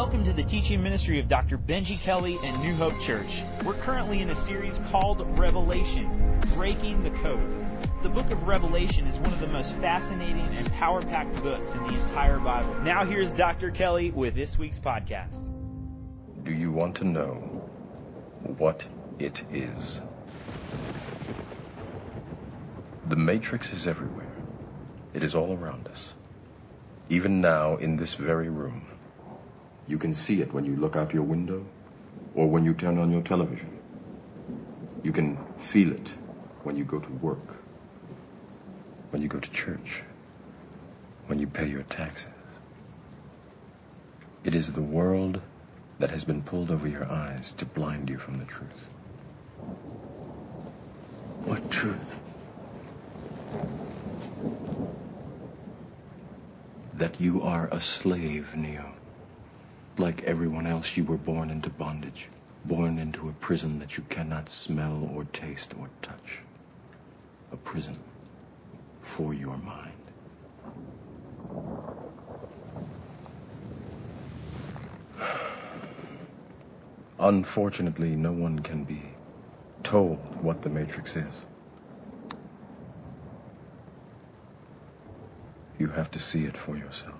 Welcome to the teaching ministry of Dr. Benji Kelly and New Hope Church. We're currently in a series called Revelation Breaking the Code. The book of Revelation is one of the most fascinating and power packed books in the entire Bible. Now, here's Dr. Kelly with this week's podcast. Do you want to know what it is? The Matrix is everywhere, it is all around us. Even now, in this very room. You can see it when you look out your window or when you turn on your television. You can feel it when you go to work, when you go to church, when you pay your taxes. It is the world that has been pulled over your eyes to blind you from the truth. What truth? That you are a slave, Neo. Like everyone else, you were born into bondage, born into a prison that you cannot smell or taste or touch. A prison for your mind. Unfortunately, no one can be told what the Matrix is. You have to see it for yourself.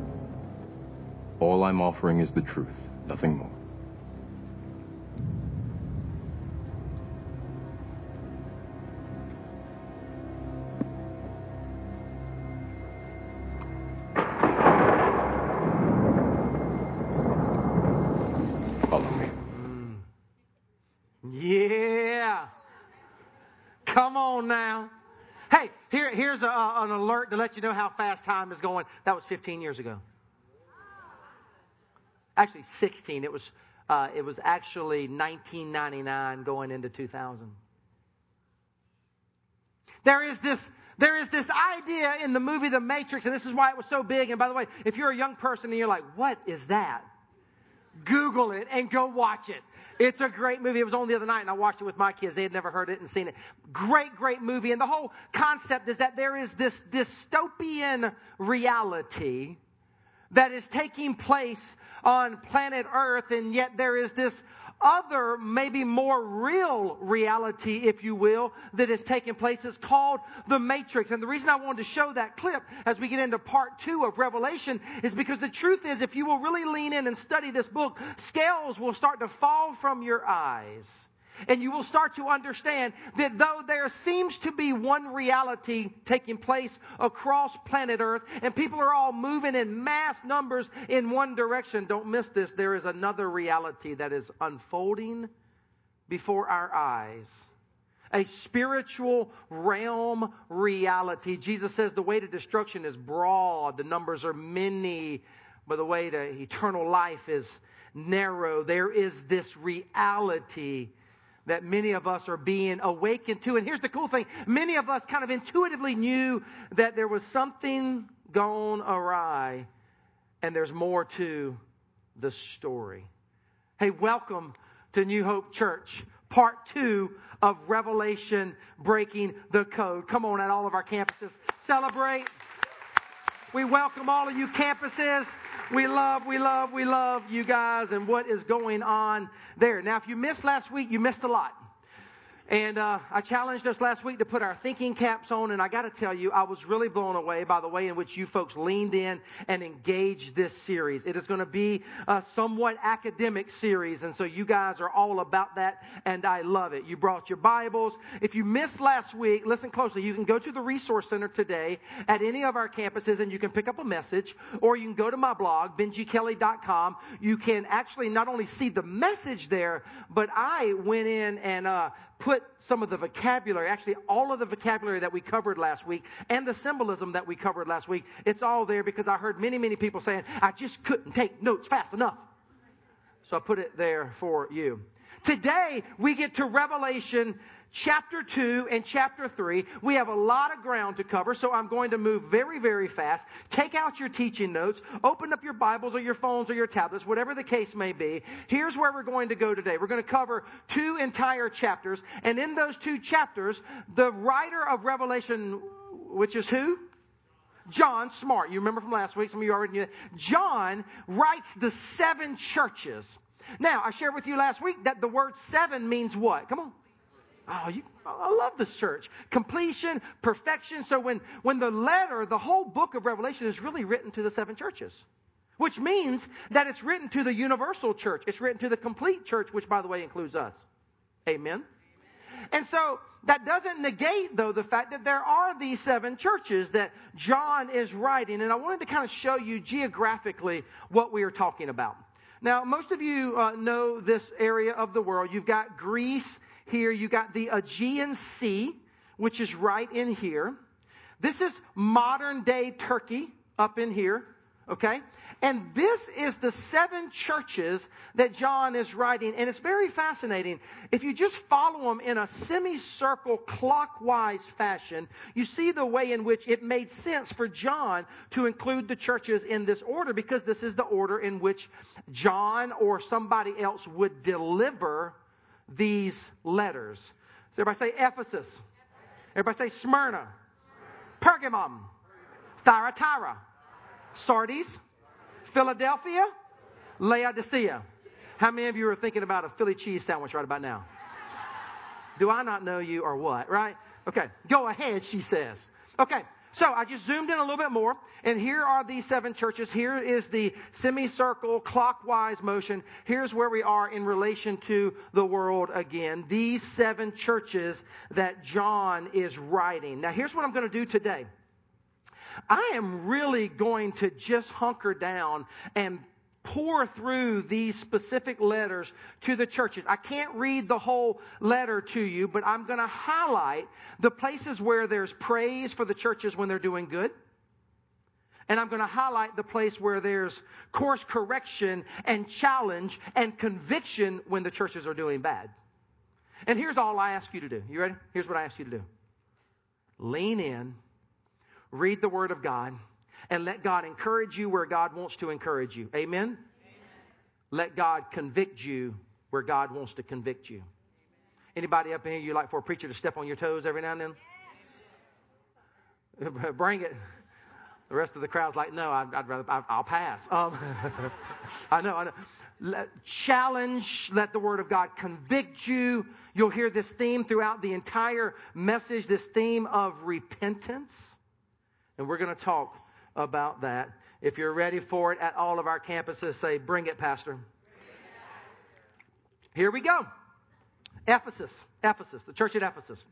I'm offering is the truth, nothing more. Follow me. Yeah. Come on now. Hey, here, here's a, an alert to let you know how fast time is going. That was 15 years ago. Actually, 16. It was, uh, it was actually 1999 going into 2000. There is this there is this idea in the movie The Matrix, and this is why it was so big. And by the way, if you're a young person and you're like, what is that? Google it and go watch it. It's a great movie. It was on the other night and I watched it with my kids. They had never heard it and seen it. Great, great movie. And the whole concept is that there is this dystopian reality that is taking place on planet Earth and yet there is this other, maybe more real reality, if you will, that is taking place. It's called the Matrix. And the reason I wanted to show that clip as we get into part two of Revelation is because the truth is, if you will really lean in and study this book, scales will start to fall from your eyes. And you will start to understand that though there seems to be one reality taking place across planet Earth, and people are all moving in mass numbers in one direction, don't miss this. There is another reality that is unfolding before our eyes. A spiritual realm reality. Jesus says the way to destruction is broad, the numbers are many, but the way to eternal life is narrow. There is this reality that many of us are being awakened to. And here's the cool thing many of us kind of intuitively knew that there was something gone awry, and there's more to the story. Hey, welcome to New Hope Church, part two of Revelation Breaking the Code. Come on, at all of our campuses, celebrate. We welcome all of you campuses. We love, we love, we love you guys and what is going on there. Now, if you missed last week, you missed a lot. And uh, I challenged us last week to put our thinking caps on, and I got to tell you, I was really blown away by the way in which you folks leaned in and engaged this series. It is going to be a somewhat academic series, and so you guys are all about that, and I love it. You brought your Bibles. If you missed last week, listen closely. You can go to the Resource Center today at any of our campuses, and you can pick up a message, or you can go to my blog, benjikelly.com. You can actually not only see the message there, but I went in and uh, put some of the vocabulary, actually all of the vocabulary that we covered last week and the symbolism that we covered last week. It's all there because I heard many, many people saying, I just couldn't take notes fast enough. So I put it there for you. Today, we get to Revelation chapter 2 and chapter 3. We have a lot of ground to cover, so I'm going to move very, very fast. Take out your teaching notes, open up your Bibles or your phones or your tablets, whatever the case may be. Here's where we're going to go today. We're going to cover two entire chapters, and in those two chapters, the writer of Revelation, which is who? John Smart. You remember from last week, some of you already knew that. John writes the seven churches. Now, I shared with you last week that the word seven means what? Come on. Oh, you, I love this church. Completion, perfection. So when, when the letter, the whole book of Revelation is really written to the seven churches, which means that it's written to the universal church. It's written to the complete church, which by the way includes us. Amen. And so that doesn't negate, though, the fact that there are these seven churches that John is writing. And I wanted to kind of show you geographically what we are talking about. Now, most of you uh, know this area of the world. You've got Greece here, you've got the Aegean Sea, which is right in here. This is modern day Turkey up in here, okay? And this is the seven churches that John is writing, and it's very fascinating. If you just follow them in a semicircle clockwise fashion, you see the way in which it made sense for John to include the churches in this order because this is the order in which John or somebody else would deliver these letters. So everybody say Ephesus. Everybody say Smyrna. Pergamum. Thyatira. Sardis. Philadelphia. Laodicea. How many of you are thinking about a Philly cheese sandwich right about now? Do I not know you or what? Right? Okay. Go ahead, she says. Okay. So I just zoomed in a little bit more, and here are these seven churches. Here is the semicircle clockwise motion. Here's where we are in relation to the world again. These seven churches that John is writing. Now, here's what I'm going to do today. I am really going to just hunker down and pour through these specific letters to the churches. I can't read the whole letter to you, but I'm going to highlight the places where there's praise for the churches when they're doing good. And I'm going to highlight the place where there's course correction and challenge and conviction when the churches are doing bad. And here's all I ask you to do. You ready? Here's what I ask you to do lean in, read the Word of God and let God encourage you where God wants to encourage you. Amen? Amen. Let God convict you where God wants to convict you. Anybody up in here you like for a preacher to step on your toes every now and then? Yes. Bring it. The rest of the crowd's like, no, I'd, I'd rather, I, will pass. Um, I know, I know. Let, challenge, let the Word of God convict you. You'll hear this theme throughout the entire message, this theme of repentance. And we're going to talk about that. If you're ready for it at all of our campuses, say, Bring it, Pastor. Here we go. Ephesus. Ephesus, the church at Ephesus.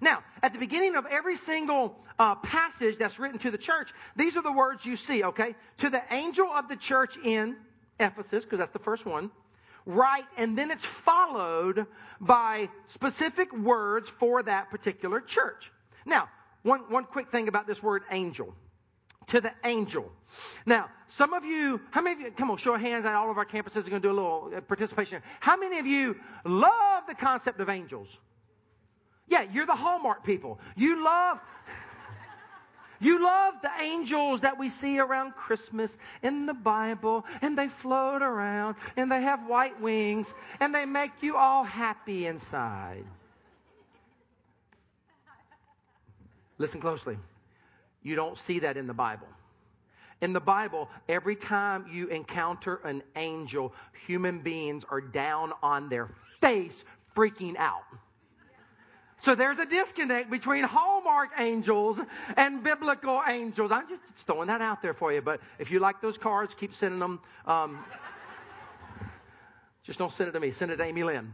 Now, at the beginning of every single uh, passage that's written to the church, these are the words you see, okay? To the angel of the church in Ephesus, because that's the first one, write, and then it's followed by specific words for that particular church. Now, one, one quick thing about this word angel to the angel. Now, some of you, how many of you, come on, show of hands all of our campuses are going to do a little uh, participation. How many of you love the concept of angels? Yeah, you're the Hallmark people. You love, you love the angels that we see around Christmas in the Bible, and they float around, and they have white wings, and they make you all happy inside. Listen closely. You don't see that in the Bible. In the Bible, every time you encounter an angel, human beings are down on their face freaking out. So there's a disconnect between Hallmark angels and biblical angels. I'm just throwing that out there for you. But if you like those cards, keep sending them. Um, just don't send it to me. Send it to Amy Lynn.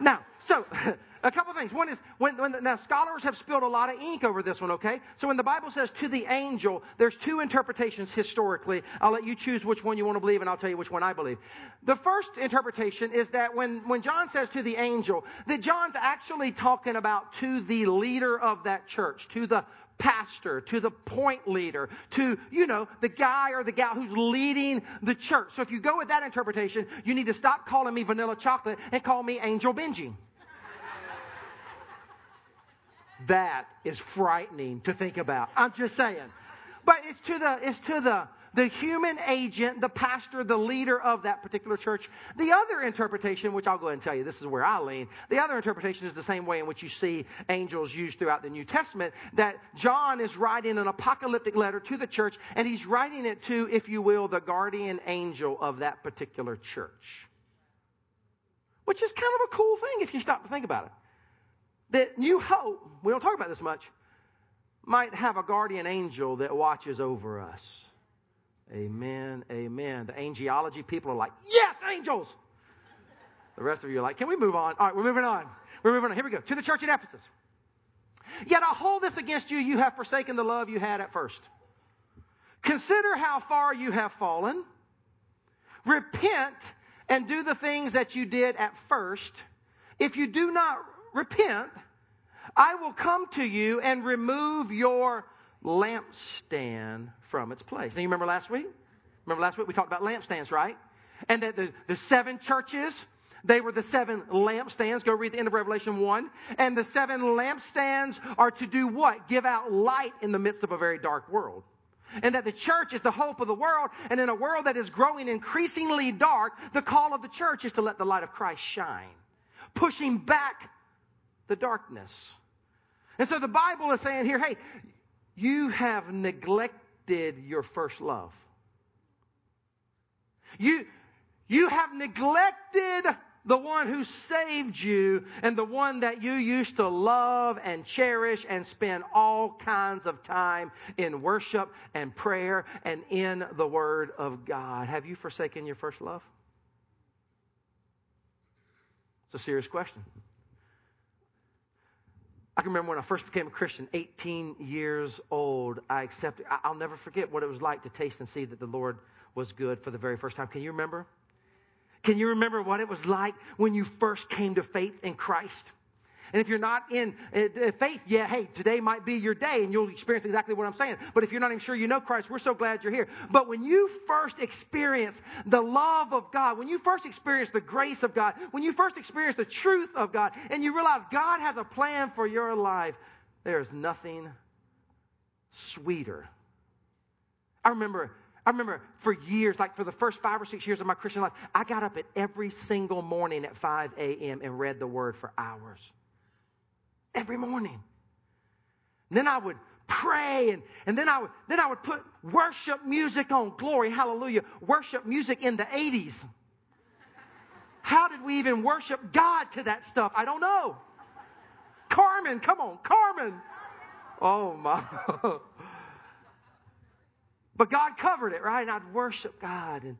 Now, so A couple of things. One is when, when now scholars have spilled a lot of ink over this one. Okay, so when the Bible says to the angel, there's two interpretations historically. I'll let you choose which one you want to believe, and I'll tell you which one I believe. The first interpretation is that when when John says to the angel, that John's actually talking about to the leader of that church, to the pastor, to the point leader, to, you know, the guy or the gal who's leading the church. So if you go with that interpretation, you need to stop calling me vanilla chocolate and call me Angel Benji. That is frightening to think about. I'm just saying. But it's to the, it's to the, the human agent, the pastor, the leader of that particular church. The other interpretation, which I'll go ahead and tell you, this is where I lean. The other interpretation is the same way in which you see angels used throughout the New Testament, that John is writing an apocalyptic letter to the church, and he's writing it to, if you will, the guardian angel of that particular church. Which is kind of a cool thing if you stop to think about it. That New Hope, we don't talk about this much, might have a guardian angel that watches over us. Amen. Amen. The angelology people are like, yes, angels. The rest of you are like, can we move on? All right, we're moving on. We're moving on. Here we go. To the church at Ephesus. Yet I hold this against you. You have forsaken the love you had at first. Consider how far you have fallen. Repent and do the things that you did at first. If you do not repent, I will come to you and remove your lampstand from its place. Now, you remember last week? Remember last week we talked about lampstands, right? And that the, the seven churches, they were the seven lampstands. Go read the end of Revelation 1. And the seven lampstands are to do what? Give out light in the midst of a very dark world. And that the church is the hope of the world. And in a world that is growing increasingly dark, the call of the church is to let the light of Christ shine, pushing back the darkness. And so the Bible is saying here, hey, you have neglected your first love. You, you have neglected the one who saved you and the one that you used to love and cherish and spend all kinds of time in worship and prayer and in the Word of God. Have you forsaken your first love? It's a serious question. I can remember when I first became a Christian, 18 years old, I accepted, I'll never forget what it was like to taste and see that the Lord was good for the very first time. Can you remember? Can you remember what it was like when you first came to faith in Christ? And if you're not in uh, faith yet, hey, today might be your day and you'll experience exactly what I'm saying. But if you're not even sure you know Christ, we're so glad you're here. But when you first experience the love of God, when you first experience the grace of God, when you first experience the truth of God, and you realize God has a plan for your life, there is nothing sweeter. I remember I remember for years, like for the first five or six years of my Christian life, I got up at every single morning at 5 a.m. and read the Word for hours every morning. And then I would pray and, and then I would then I would put worship music on. Glory, hallelujah. Worship music in the 80s. How did we even worship God to that stuff? I don't know. Carmen, come on, Carmen. Oh my. but God covered it, right? And I'd worship God. And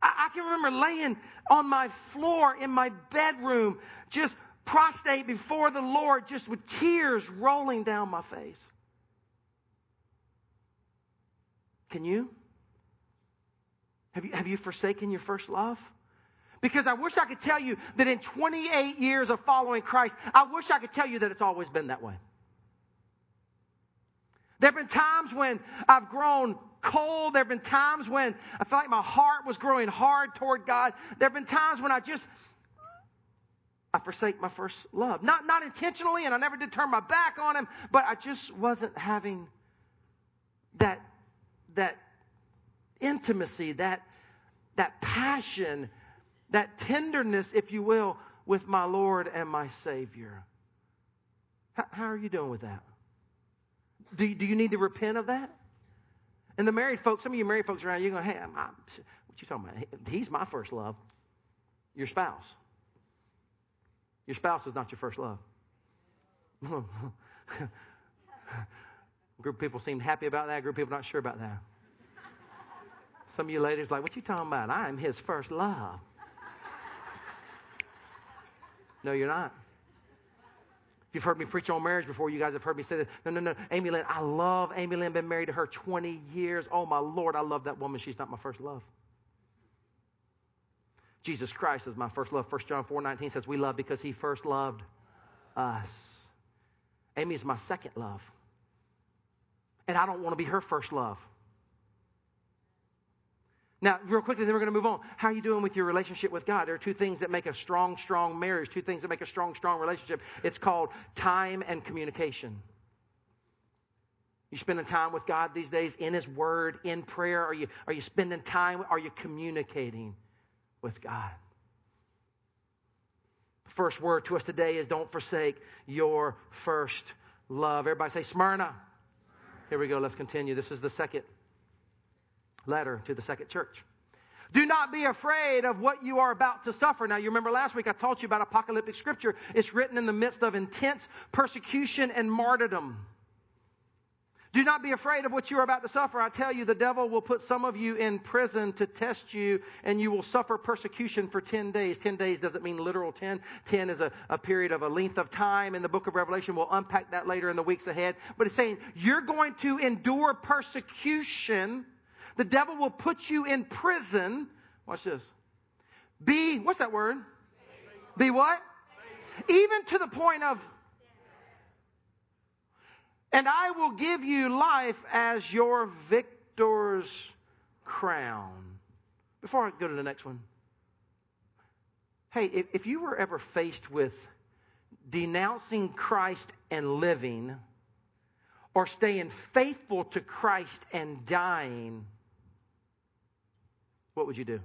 I, I can remember laying on my floor in my bedroom, just prostrate before the Lord just with tears rolling down my face. Can you? Have you, have you forsaken your first love? Because I wish I could tell you that in 28 years of following Christ, I wish I could tell you that it's always been that way. There have been times when I've grown cold. There have been times when I felt like my heart was growing hard toward God. There have been times when I just I forsake my first love. Not, not intentionally, and I never did turn my back on him, but I just wasn't having that, that intimacy, that, that passion, that tenderness, if you will, with my Lord and my Savior. How, how are you doing with that? Do, do you need to repent of that? And the married folks, some of you married folks around, you're going, hey, I'm, I'm, what you talking about? He's my first love. Your spouse. Your spouse is not your first love. group of people seem happy about that. Group of people not sure about that. Some of you ladies like, what you talking about? I am his first love. No, you're not. If you've heard me preach on marriage before, you guys have heard me say that. No, no, no. Amy Lynn, I love Amy Lynn. Been married to her 20 years. Oh, my Lord, I love that woman. She's not my first love. Jesus Christ is my first love. 1 John 4 19 says, We love because he first loved us. Amy is my second love. And I don't want to be her first love. Now, real quickly, then we're going to move on. How are you doing with your relationship with God? There are two things that make a strong, strong marriage, two things that make a strong, strong relationship. It's called time and communication. You spending time with God these days in His Word, in prayer? Are you, are you spending time? Are you communicating? With God. The first word to us today is don't forsake your first love. Everybody say Smyrna. Here we go. Let's continue. This is the second letter to the second church. Do not be afraid of what you are about to suffer. Now, you remember last week I taught you about apocalyptic scripture. It's written in the midst of intense persecution and martyrdom. Do not be afraid of what you are about to suffer. I tell you, the devil will put some of you in prison to test you, and you will suffer persecution for 10 days. 10 days doesn't mean literal 10. 10 is a, a period of a length of time in the book of Revelation. We'll unpack that later in the weeks ahead. But it's saying you're going to endure persecution. The devil will put you in prison. Watch this. Be, what's that word? Be what? Even to the point of and I will give you life as your victor's crown. Before I go to the next one, hey, if, you were ever faced with denouncing Christ and living, or staying faithful to Christ and dying, what would you do?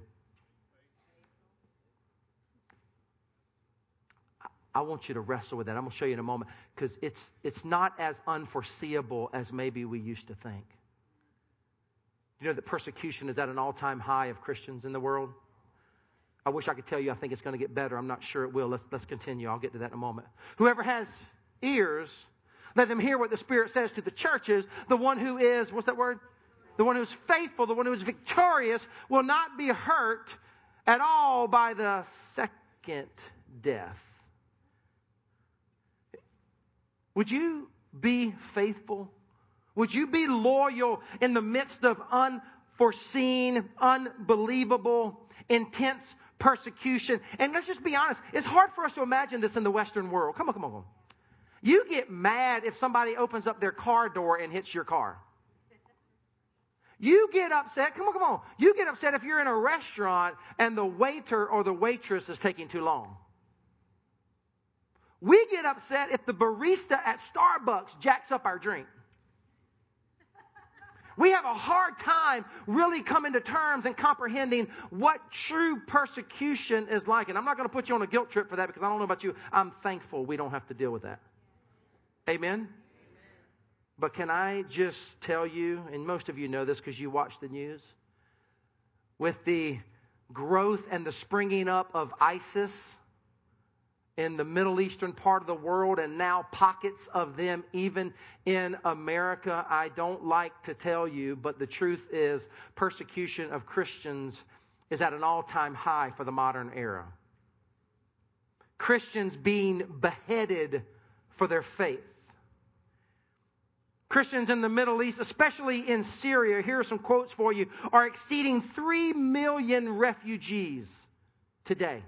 I want you to wrestle with that. I'm going to show you in a moment because it's, it's not as unforeseeable as maybe we used to think. You know that persecution is at an all time high of Christians in the world? I wish I could tell you I think it's going to get better. I'm not sure it will. Let's, let's continue. I'll get to that in a moment. Whoever has ears, let them hear what the Spirit says to the churches. The one who is, what's that word? The one who's faithful, the one who is victorious, will not be hurt at all by the second death. Would you be faithful? Would you be loyal in the midst of unforeseen, unbelievable, intense persecution? And let's just be honest, it's hard for us to imagine this in the Western world. Come on, come on, come on. You get mad if somebody opens up their car door and hits your car. You get upset, come on, come on. You get upset if you're in a restaurant and the waiter or the waitress is taking too long. We get upset if the barista at Starbucks jacks up our drink. We have a hard time really coming to terms and comprehending what true persecution is like. And I'm not going to put you on a guilt trip for that because I don't know about you. I'm thankful we don't have to deal with that. Amen? But can I just tell you, and most of you know this because you watch the news, with the growth and the springing up of ISIS, in the Middle Eastern part of the world and now pockets of them even in America. I don't like to tell you, but the truth is persecution of Christians is at an all time high for the modern era. Christians being beheaded for their faith. Christians in the Middle East, especially in Syria, here are some quotes for you, are exceeding 3 million refugees today.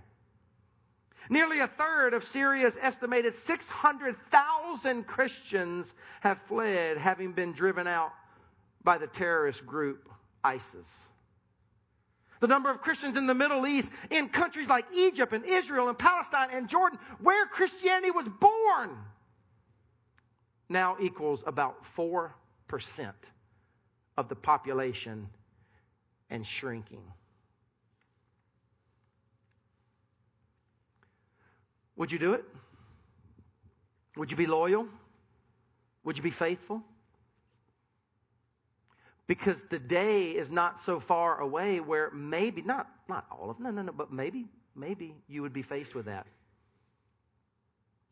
Nearly a third of Syria's estimated 600,000 Christians have fled, having been driven out by the terrorist group ISIS. The number of Christians in the Middle East, in countries like Egypt and Israel and Palestine and Jordan, where Christianity was born, now equals about 4% of the population and shrinking. Would you do it? Would you be loyal? Would you be faithful? Because the day is not so far away where maybe, not, not all of no, no, no, but maybe, maybe you would be faced with that.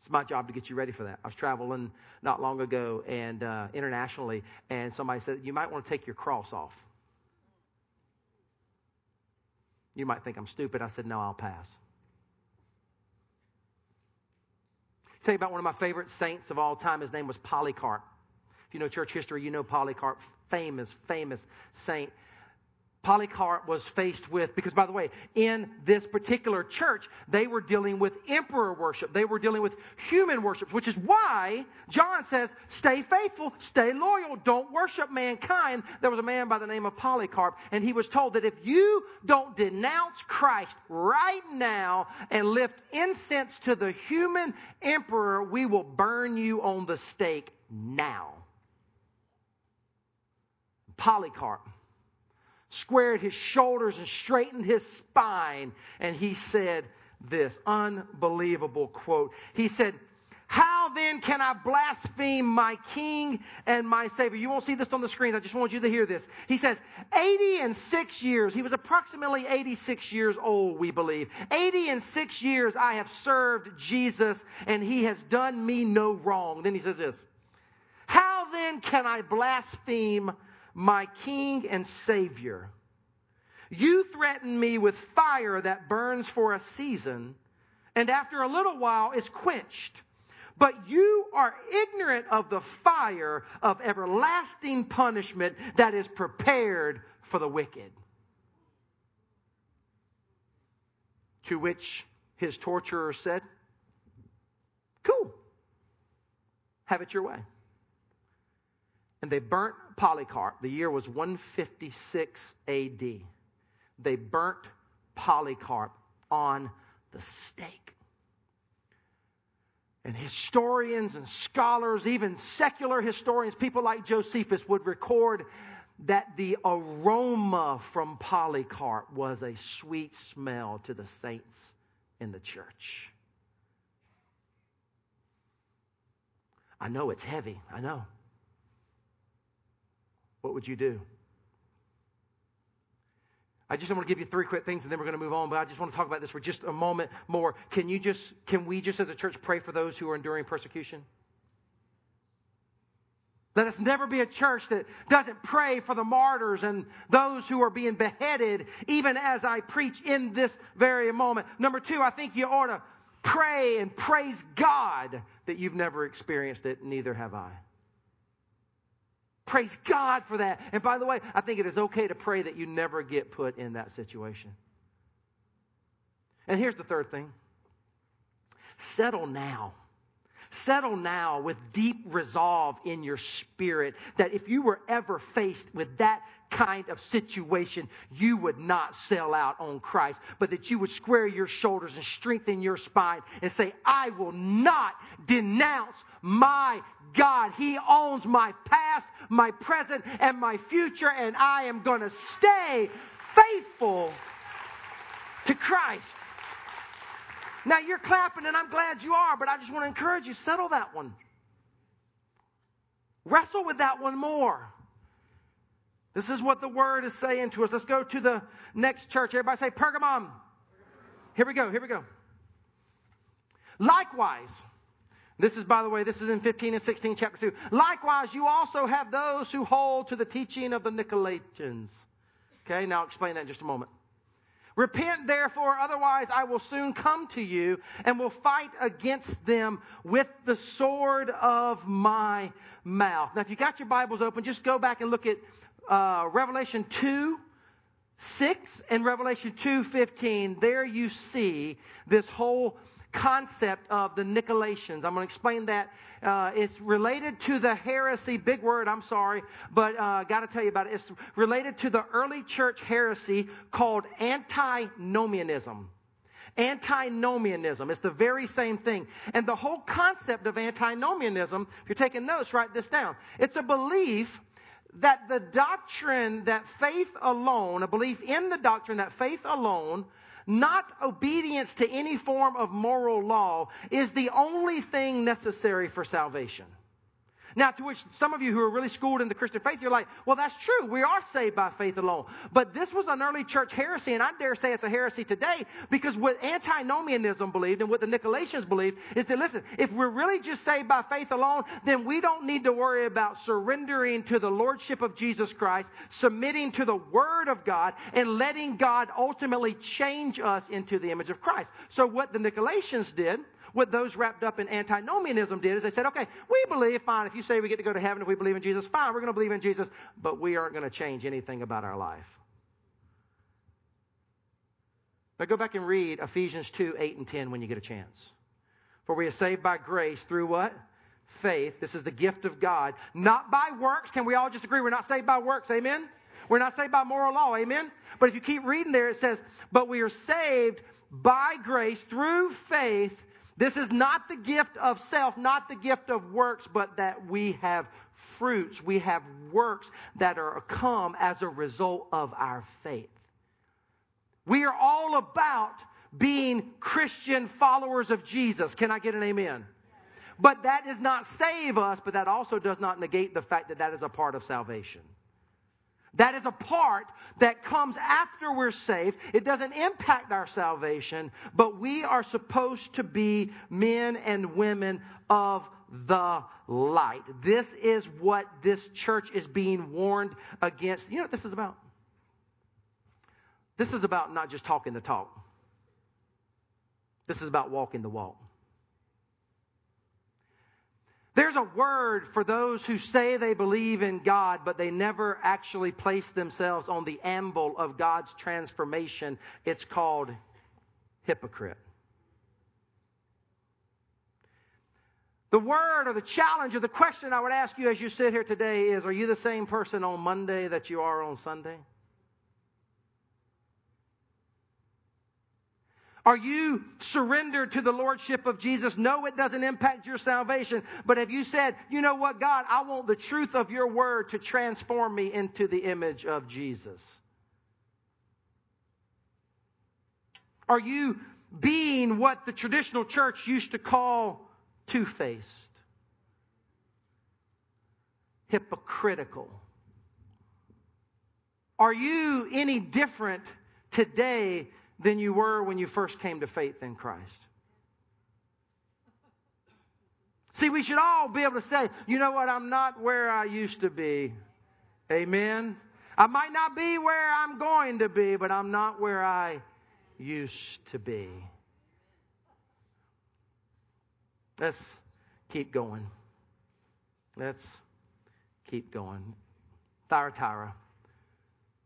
It's my job to get you ready for that. I was traveling not long ago and uh, internationally, and somebody said, You might want to take your cross off. You might think I'm stupid. I said, No, I'll pass. Tell you about one of my favorite saints of all time. His name was Polycarp. If you know church history, you know Polycarp, famous, famous saint. Polycarp was faced with, because by the way, in this particular church, they were dealing with emperor worship. They were dealing with human worship, which is why John says, stay faithful, stay loyal, don't worship mankind. There was a man by the name of Polycarp, and he was told that if you don't denounce Christ right now and lift incense to the human emperor, we will burn you on the stake now. Polycarp squared his shoulders and straightened his spine. And he said this unbelievable quote. He said, how then can I blaspheme my King and my Savior? You won't see this on the screen. I just want you to hear this. He says, 80 and 6 years. He was approximately 86 years old, we believe. 80 and 6 years I have served Jesus and he has done me no wrong. Then he says this, How then can I blaspheme my King and Savior. You threaten me with fire that burns for a season, and after a little while is quenched. But you are ignorant of the fire of everlasting punishment that is prepared for the wicked. To which his torturer said, Cool. Have it your way. And they burnt Polycarp. The year was 156 AD. They burnt Polycarp on the stake. And historians and scholars, even secular historians, people like Josephus, would record that the aroma from Polycarp was a sweet smell to the saints in the church. I know it's heavy. I know what would you do? I just want to give you three quick things and then we're going to move on, but I just want to talk about this for just a moment more. Can you just, can we just as a church pray for those who are enduring persecution? Let us never be a church that doesn't pray for the martyrs and those who are being beheaded, even as I preach in this very moment. Number two, I think you ought to pray and praise God that you've never experienced it, neither have I. Praise God for that. And by the way, I think it is okay to pray that you never get put in that situation. And here's the third thing settle now. Settle now with deep resolve in your spirit that if you were ever faced with that kind of situation, you would not sell out on Christ, but that you would square your shoulders and strengthen your spine and say, I will not denounce my God. He owns my past, my present, and my future, and I am going to stay faithful to Christ. Now you're clapping, and I'm glad you are, but I just want to encourage you settle that one. Wrestle with that one more. This is what the word is saying to us. Let's go to the next church. Everybody say Pergamum. Here we go. Here we go. Likewise, this is, by the way, this is in 15 and 16, chapter 2. Likewise, you also have those who hold to the teaching of the Nicolaitans. Okay, now I'll explain that in just a moment. Repent therefore, otherwise I will soon come to you and will fight against them with the sword of my mouth. Now, if you got your Bibles open, just go back and look at uh, Revelation 2, 6 and Revelation 2, 15. There you see this whole concept of the Nicolaitans. I'm going to explain that. Uh, it's related to the heresy, big word, I'm sorry, but uh, got to tell you about it. It's related to the early church heresy called antinomianism. Antinomianism. It's the very same thing. And the whole concept of antinomianism, if you're taking notes, write this down. It's a belief that the doctrine that faith alone, a belief in the doctrine that faith alone not obedience to any form of moral law, is the only thing necessary for salvation. Now, to which some of you who are really schooled in the Christian faith, you're like, well, that's true. We are saved by faith alone. But this was an early church heresy, and I dare say it's a heresy today because what antinomianism believed and what the Nicolaitans believed is that, listen, if we're really just saved by faith alone, then we don't need to worry about surrendering to the Lordship of Jesus Christ, submitting to the Word of God, and letting God ultimately change us into the image of Christ. So what the Nicolaitans did what those wrapped up in antinomianism did is they said, okay, we believe, fine, if you say we get to go to heaven if we believe in Jesus, fine, we're going to believe in Jesus, but we aren't going to change anything about our life. Now go back and read Ephesians 2, 8 and 10 when you get a chance. For we are saved by grace through what? Faith. This is the gift of God. Not by works. Can we all just agree we're not saved by works? Amen? We're not saved by moral law. Amen? But if you keep reading there, it says, But we are saved by grace through faith. This is not the gift of self, not the gift of works, but that we have fruits, we have works that are come as a result of our faith. We are all about being Christian followers of Jesus. Can I get an amen? But that does not save us, but that also does not negate the fact that that is a part of salvation. That is a part that comes after we're saved. It doesn't impact our salvation, but we are supposed to be men and women of the light. This is what this church is being warned against. You know what this is about? This is about not just talking the talk. This is about walking the walk. There's a word for those who say they believe in God, but they never actually place themselves on the amble of God's transformation. It's called hypocrite. The word or the challenge or the question I would ask you as you sit here today is Are you the same person on Monday that you are on Sunday? Are you surrendered to the Lordship of Jesus? No, it doesn't impact your salvation. But have you said, you know what, God, I want the truth of your word to transform me into the image of Jesus? Are you being what the traditional church used to call two faced? Hypocritical. Are you any different today than you were when you first came to faith in Christ. See, we should all be able to say, you know what, I'm not where I used to be. Amen. I might not be where I'm going to be, but I'm not where I used to be. Let's keep going. Let's keep going. Thyatira.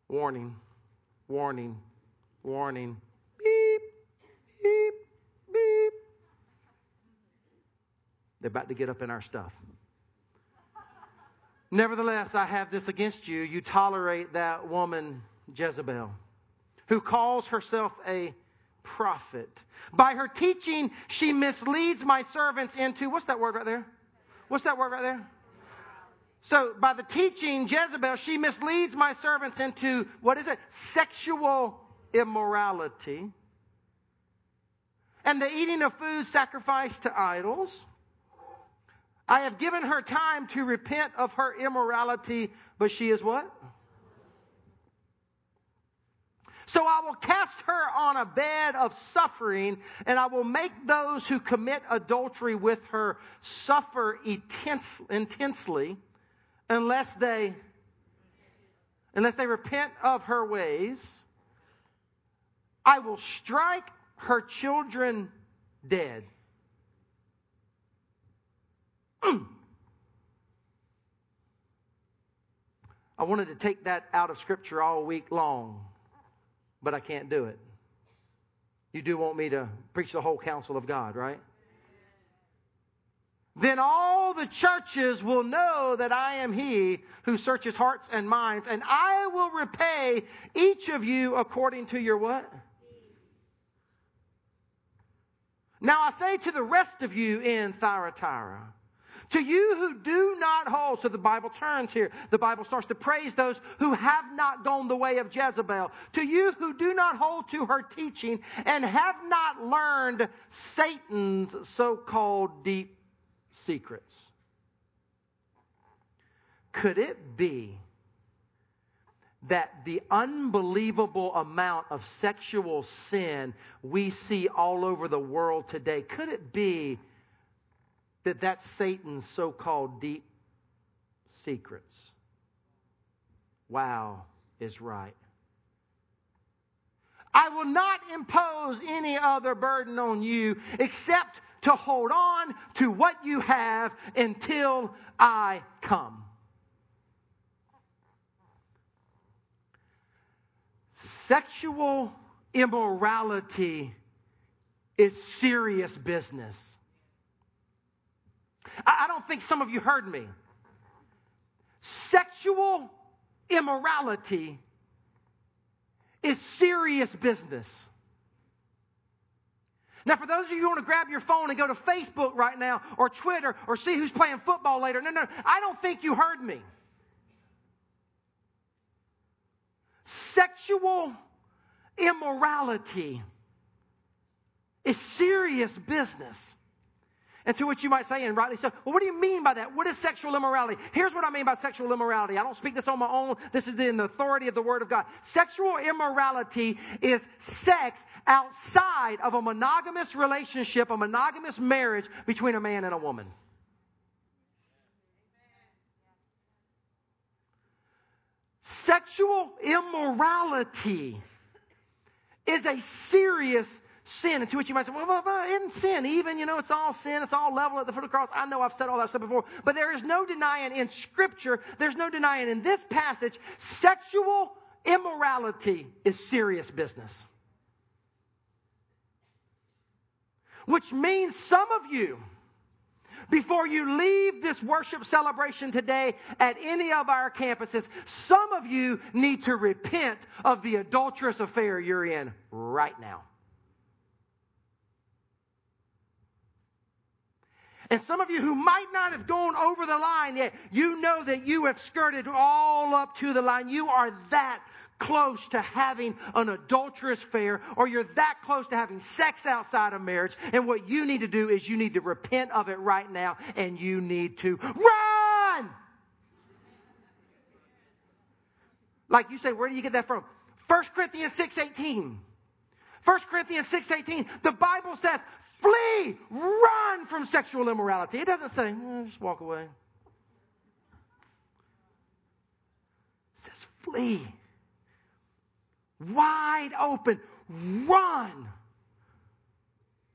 Warning, warning, warning. Beep, beep. They're about to get up in our stuff. Nevertheless, I have this against you. You tolerate that woman, Jezebel, who calls herself a prophet. By her teaching, she misleads my servants into, what's that word right there? What's that word right there? So, by the teaching, Jezebel, she misleads my servants into, what is it? Sexual immorality, and the eating of food sacrificed to idols. I have given her time to repent of her immorality, but she is what? So I will cast her on a bed of suffering, and I will make those who commit adultery with her suffer intense, intensely unless they unless they repent of her ways. I will strike her children dead. Mm. I wanted to take that out of Scripture all week long, but I can't do it. You do want me to preach the whole counsel of God, right? Then all the churches will know that I am He who searches hearts and minds, and I will repay each of you according to your what? Now I say to the rest of you in Thyatira, to you who do not hold, so the Bible turns here. The Bible starts to praise those who have not gone the way of Jezebel. To you who do not hold to her teaching and have not learned Satan's so called deep secrets. Could it be that the unbelievable amount of sexual sin we see all over the world today, could it be that that's Satan's so called deep secrets? Wow is right. I will not impose any other burden on you except to hold on to what you have until I come. Sexual immorality is serious business. I don't think some of you heard me. Sexual immorality is serious business. Now, for those of you who want to grab your phone and go to Facebook right now, or Twitter, or see who's playing football later, no, no, I don't think you heard me. Sexual immorality is serious business. And to which you might say, and rightly so, well, what do you mean by that? What is sexual immorality? Here's what I mean by sexual immorality. I don't speak this on my own. This is in the authority of the Word of God. Sexual immorality is sex outside of a monogamous relationship, a monogamous marriage between a man and a woman. Sexual immorality is a serious sin. And to which you might say, well, well, well, isn't sin even? You know, it's all sin. It's all level at the foot of the cross. I know I've said all that stuff before. But there is no denying in Scripture, there's no denying in this passage, sexual immorality is serious business. Which means some of you, before you leave this worship celebration today at any of our campuses, some of you need to repent of the adulterous affair you're in right now. And some of you who might not have gone over the line yet, you know that you have skirted all up to the line. You are that close to having an adulterous affair or you're that close to having sex outside of marriage. And what you need to do is you need to repent of it right now and you need to run! Like you say, where do you get that from? 1 Corinthians 6.18. 1 Corinthians 6.18. The Bible says, Flee! Run from sexual immorality. It doesn't say, eh, just walk away. It says, flee. Wide open. Run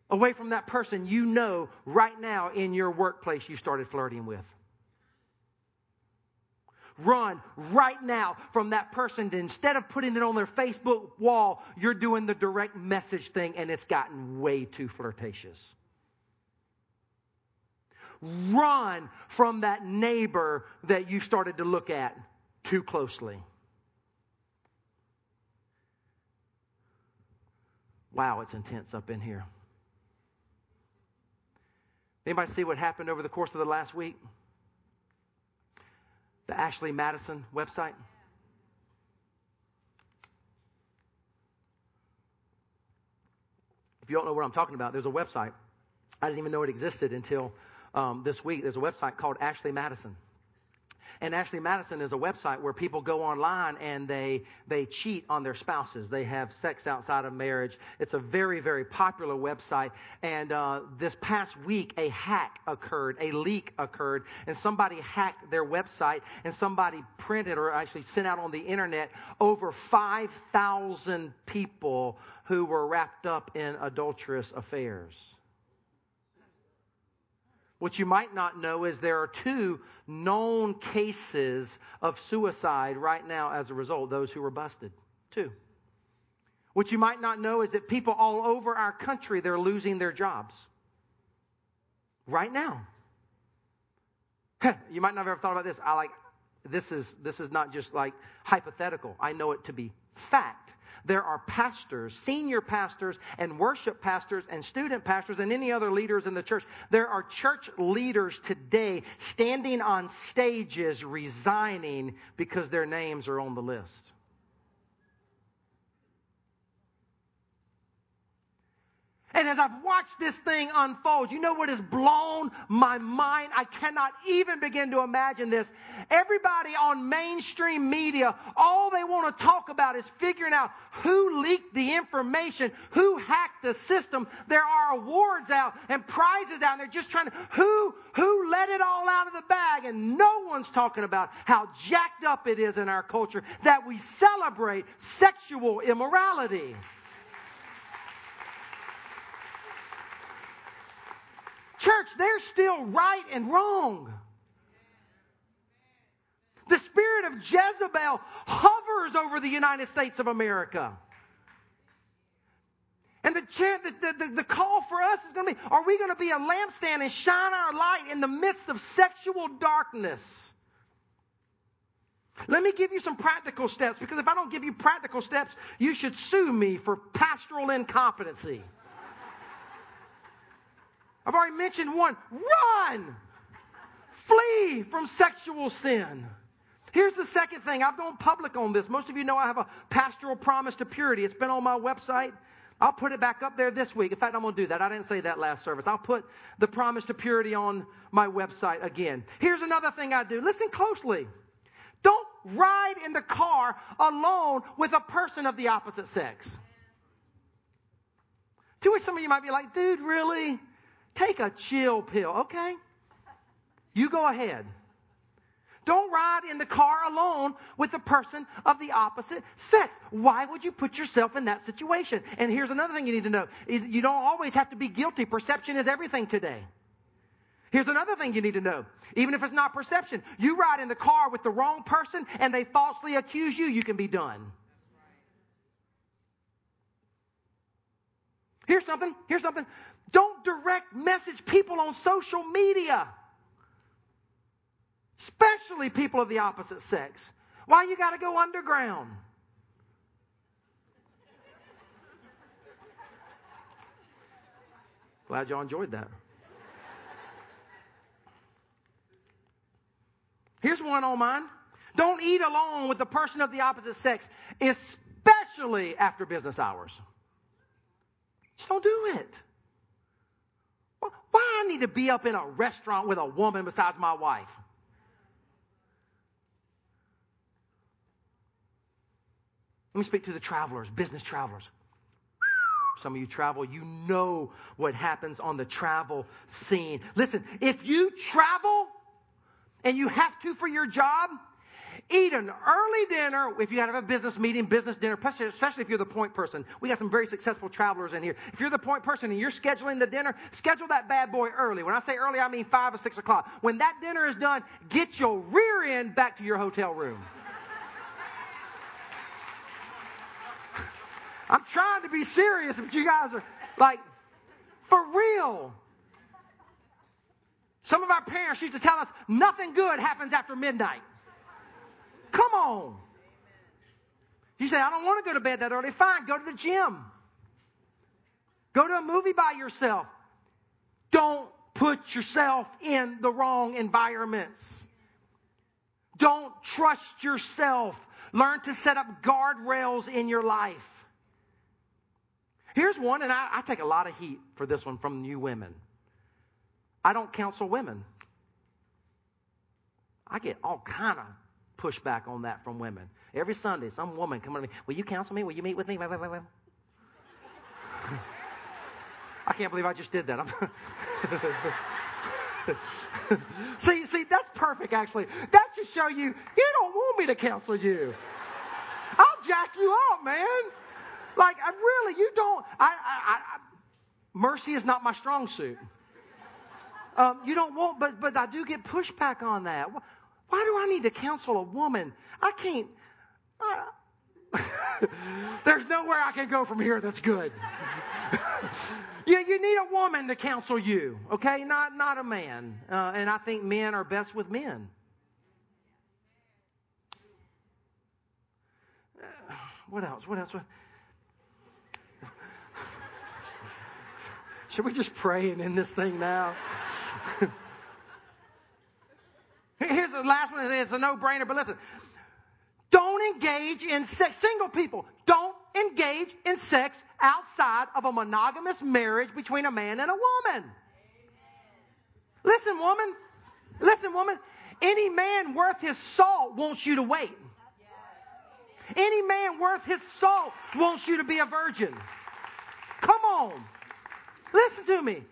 away from that person you know right now in your workplace you started flirting with. Run right now from that person instead of putting it on their Facebook wall, you're doing the direct message thing and it's gotten way too flirtatious. Run from that neighbor that you started to look at too closely. Wow, it's intense up in here. Anybody see what happened over the course of the last week? the Ashley Madison website? If you don't know what I'm talking about, there's a website. I didn't even know it existed until um, this week. There's a website called Ashley Madison. And Ashley Madison is a website where people go online and they, they cheat on their spouses. They have sex outside of marriage. It's a very, very popular website. And uh, this past week, a hack occurred, a leak occurred, and somebody hacked their website and somebody printed or actually sent out on the internet over 5,000 people who were wrapped up in adulterous affairs. What you might not know is there are two known cases of suicide right now as a result, those who were busted. Two. What you might not know is that people all over our country, they're losing their jobs. Right now. you might not have ever thought about this. I like, this is, this is not just like hypothetical. I know it to be fact. There are pastors, senior pastors, and worship pastors, and student pastors, and any other leaders in the church. There are church leaders today standing on stages resigning because their names are on the list. And as I've watched this thing unfold, you know what has blown my mind? I cannot even begin to imagine this. Everybody on mainstream media, all they want to talk about is figuring out who leaked the information, who hacked the system. There are awards out and prizes out, and they're just trying to, who, who let it all out of the bag? And no one's talking about how jacked up it is in our culture that we celebrate sexual immorality. Church, there's still right and wrong. The spirit of Jezebel hovers over the United States of America. And the, the, the, the, call for us is going to be are we going to be a lampstand and shine our light in the midst of sexual darkness? Let me give you some practical steps because if I don't give you practical steps, you should sue me for pastoral incompetency. I've already mentioned one run, flee from sexual sin. Here's the second thing. I've gone public on this. Most of you know I have a pastoral promise to purity. It's been on my website. I'll put it back up there this week. In fact, I'm going to do that. I didn't say that last service. I'll put the promise to purity on my website again. Here's another thing I do. Listen closely. Don't ride in the car alone with a person of the opposite sex. To which some of you might be like, dude, really? Take a chill pill, okay? You go ahead. Don't ride in the car alone with a person of the opposite sex. Why would you put yourself in that situation? And here's another thing you need to know. You don't always have to be guilty. Perception is everything today. Here's another thing you need to know. Even if it's not perception, you ride in the car with the wrong person and they falsely accuse you, you can be done. Here's something. Here's something. Don't direct message people on social media especially people of the opposite sex. Why you got to go underground? Glad y'all enjoyed that. Here's one on mine. Don't eat alone with the person of the opposite sex, especially after business hours. Just don't do it. I need to be up in a restaurant with a woman besides my wife? Let me speak to the travelers, business travelers. Some of you travel, you know what happens on the travel scene. Listen, if you travel and you have to for your job, eat an early dinner if you have a business meeting, business dinner, especially if you're the point person. We got some very successful travelers in here. If you're the point person and you're scheduling the dinner, schedule that bad boy early. When I say early, I mean five or six o'clock. When that dinner is done, get your rear end back to your hotel room. I'm trying to be serious, but you guys are like, for real. Some of our parents used to tell us nothing good happens after midnight. Come on. You say, I don't want to go to bed that early. Fine, go to the gym. Go to a movie by yourself. Don't put yourself in the wrong environments. Don't trust yourself. Learn to set up guardrails in your life. Here's one, and I, I take a lot of heat for this one from you women. I don't counsel women. I get all kind of pushback on that from women. Every Sunday, some woman coming to me, will you counsel me? Will you meet with me? I can't believe I just did that. see, see, that's perfect actually. That should show you, you don't want me to counsel you. I'll jack you up, man. Like, I really, you don't. I, I, I, mercy is not my strong suit. Um, you don't want, but but I do get pushback on that. Why do I need to counsel a woman? I can't. Uh, there's nowhere I can go from here that's good. you, you need a woman to counsel you, okay? Not not a man. Uh, and I think men are best with men. Uh, what else? What else? What, Should we just pray and end this thing now? Here's the last one. It's a no-brainer, but listen. Don't engage in sex. Single people, don't engage in sex outside of a monogamous marriage between a man and a woman. Listen, woman. Listen, woman. Any man worth his salt wants you to wait. Any man worth his salt wants you to be a virgin. Come on. Listen to me.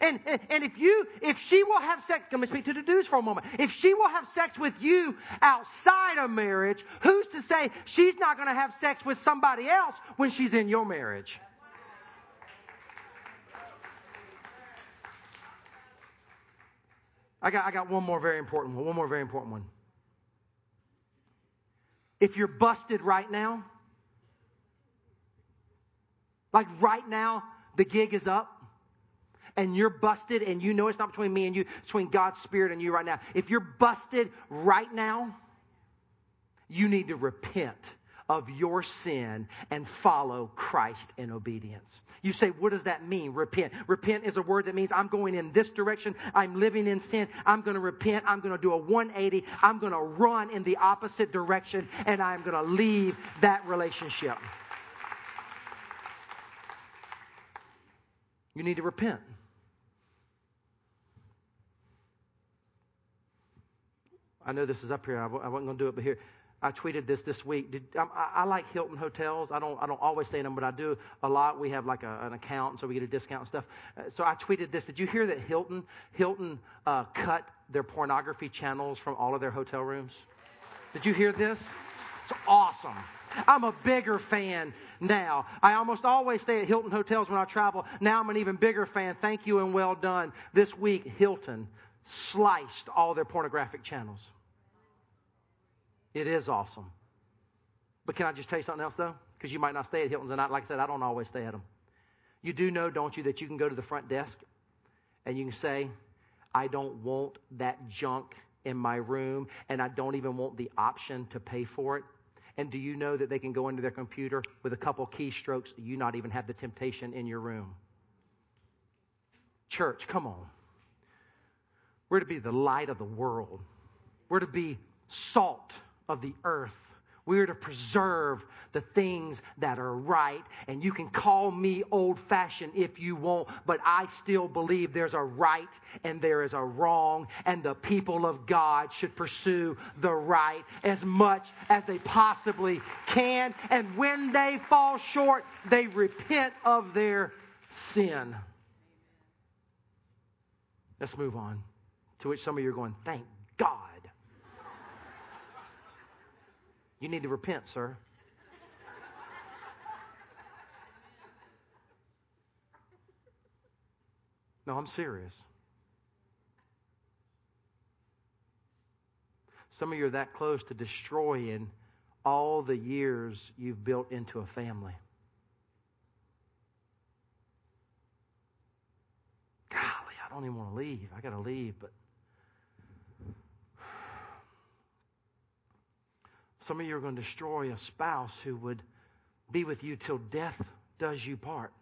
And, and, and, if you, if she will have sex, let me speak to the dudes for a moment. If she will have sex with you outside of marriage, who's to say she's not going to have sex with somebody else when she's in your marriage? I got, I got one more very important one. One more very important one. If you're busted right now, like right now, the gig is up and you're busted and you know it's not between me and you, it's between God's Spirit and you right now. If you're busted right now, you need to repent of your sin and follow Christ in obedience. You say, what does that mean? Repent. Repent is a word that means I'm going in this direction. I'm living in sin. I'm going to repent. I'm going to do a 180. I'm going to run in the opposite direction and I'm going to leave that relationship. You need to repent. I know this is up here. I w- I wasn't going to do it, but here. I tweeted this this week. Did, I, I, like Hilton hotels. I don't, I don't always stay in them, but I do a lot. We have like a, an account, so we get a discount and stuff. Uh, so I tweeted this. Did you hear that Hilton, Hilton uh, cut their pornography channels from all of their hotel rooms? Did you hear this? It's awesome. I'm a bigger fan now. I almost always stay at Hilton hotels when I travel. Now I'm an even bigger fan. Thank you and well done. This week, Hilton sliced all their pornographic channels. It is awesome. But can I just tell you something else, though? Because you might not stay at Hilton's, and I, like I said, I don't always stay at them. You do know, don't you, that you can go to the front desk and you can say, I don't want that junk in my room, and I don't even want the option to pay for it. And do you know that they can go into their computer with a couple keystrokes, you not even have the temptation in your room? Church, come on. We're to be the light of the world. We're to be salt of the earth. We are to preserve the things that are right. And you can call me old fashioned if you want, but I still believe there's a right and there is a wrong. And the people of God should pursue the right as much as they possibly can. And when they fall short, they repent of their sin. Let's move on. To which some of you are going, thank God. You need to repent, sir. No, I'm serious. Some of you are that close to destroying all the years you've built into a family. Golly, I don't even want to leave. I got to leave, but Some of you are going to destroy a spouse who would be with you till death does you part.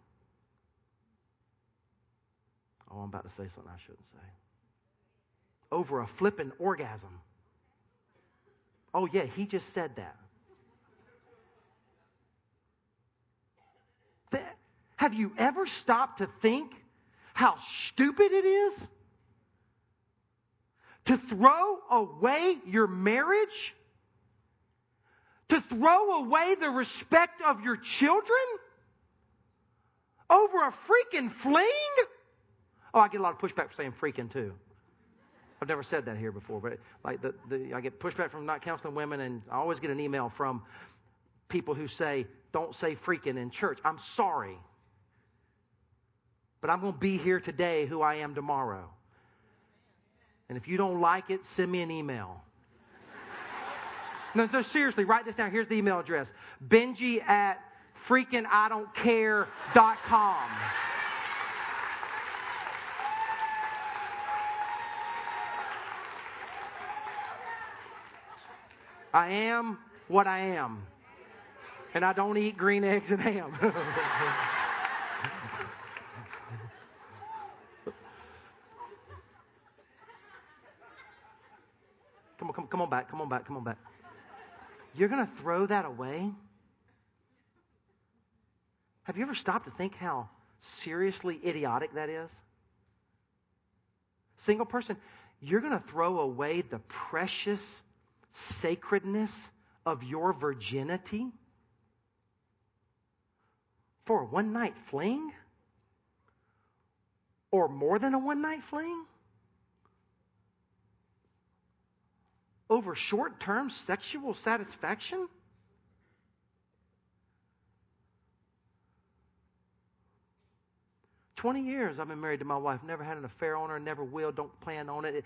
Oh, I'm about to say something I shouldn't say. Over a flippin' orgasm. Oh, yeah, he just said that. Have you ever stopped to think how stupid it is to throw away your marriage to throw away the respect of your children over a freaking fling? Oh, I get a lot of pushback for saying freaking too. I've never said that here before, but like the, the I get pushback from not counseling women, and I always get an email from people who say, "Don't say freaking in church." I'm sorry, but I'm going to be here today, who I am tomorrow. And if you don't like it, send me an email. No, no, seriously, write this down. Here's the email address Benji at freakingidontcare.com. I am what I am. And I don't eat green eggs and ham. come on, come, come on back, come on back, come on back. You're going to throw that away? Have you ever stopped to think how seriously idiotic that is? Single person, you're going to throw away the precious sacredness of your virginity for a one night fling? Or more than a one night fling? Over short term sexual satisfaction? 20 years I've been married to my wife, never had an affair on her, never will, don't plan on it.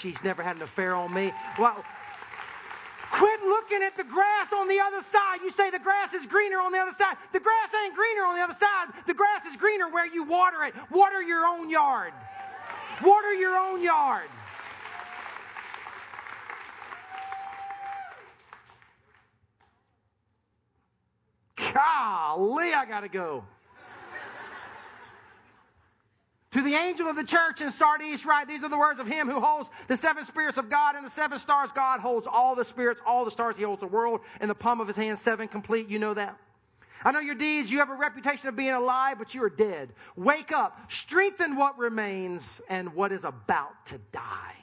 She's never had an affair on me. Well, quit looking at the grass on the other side. You say the grass is greener on the other side. The grass ain't greener on the other side. The grass is greener where you water it. Water your own yard. Water your own yard. Golly, I got to go. To the angel of the church in Sardis, write, These are the words of him who holds the seven spirits of God and the seven stars. God holds all the spirits, all the stars. He holds the world in the palm of his hand, seven complete. You know that. I know your deeds. You have a reputation of being alive, but you are dead. Wake up. Strengthen what remains and what is about to die.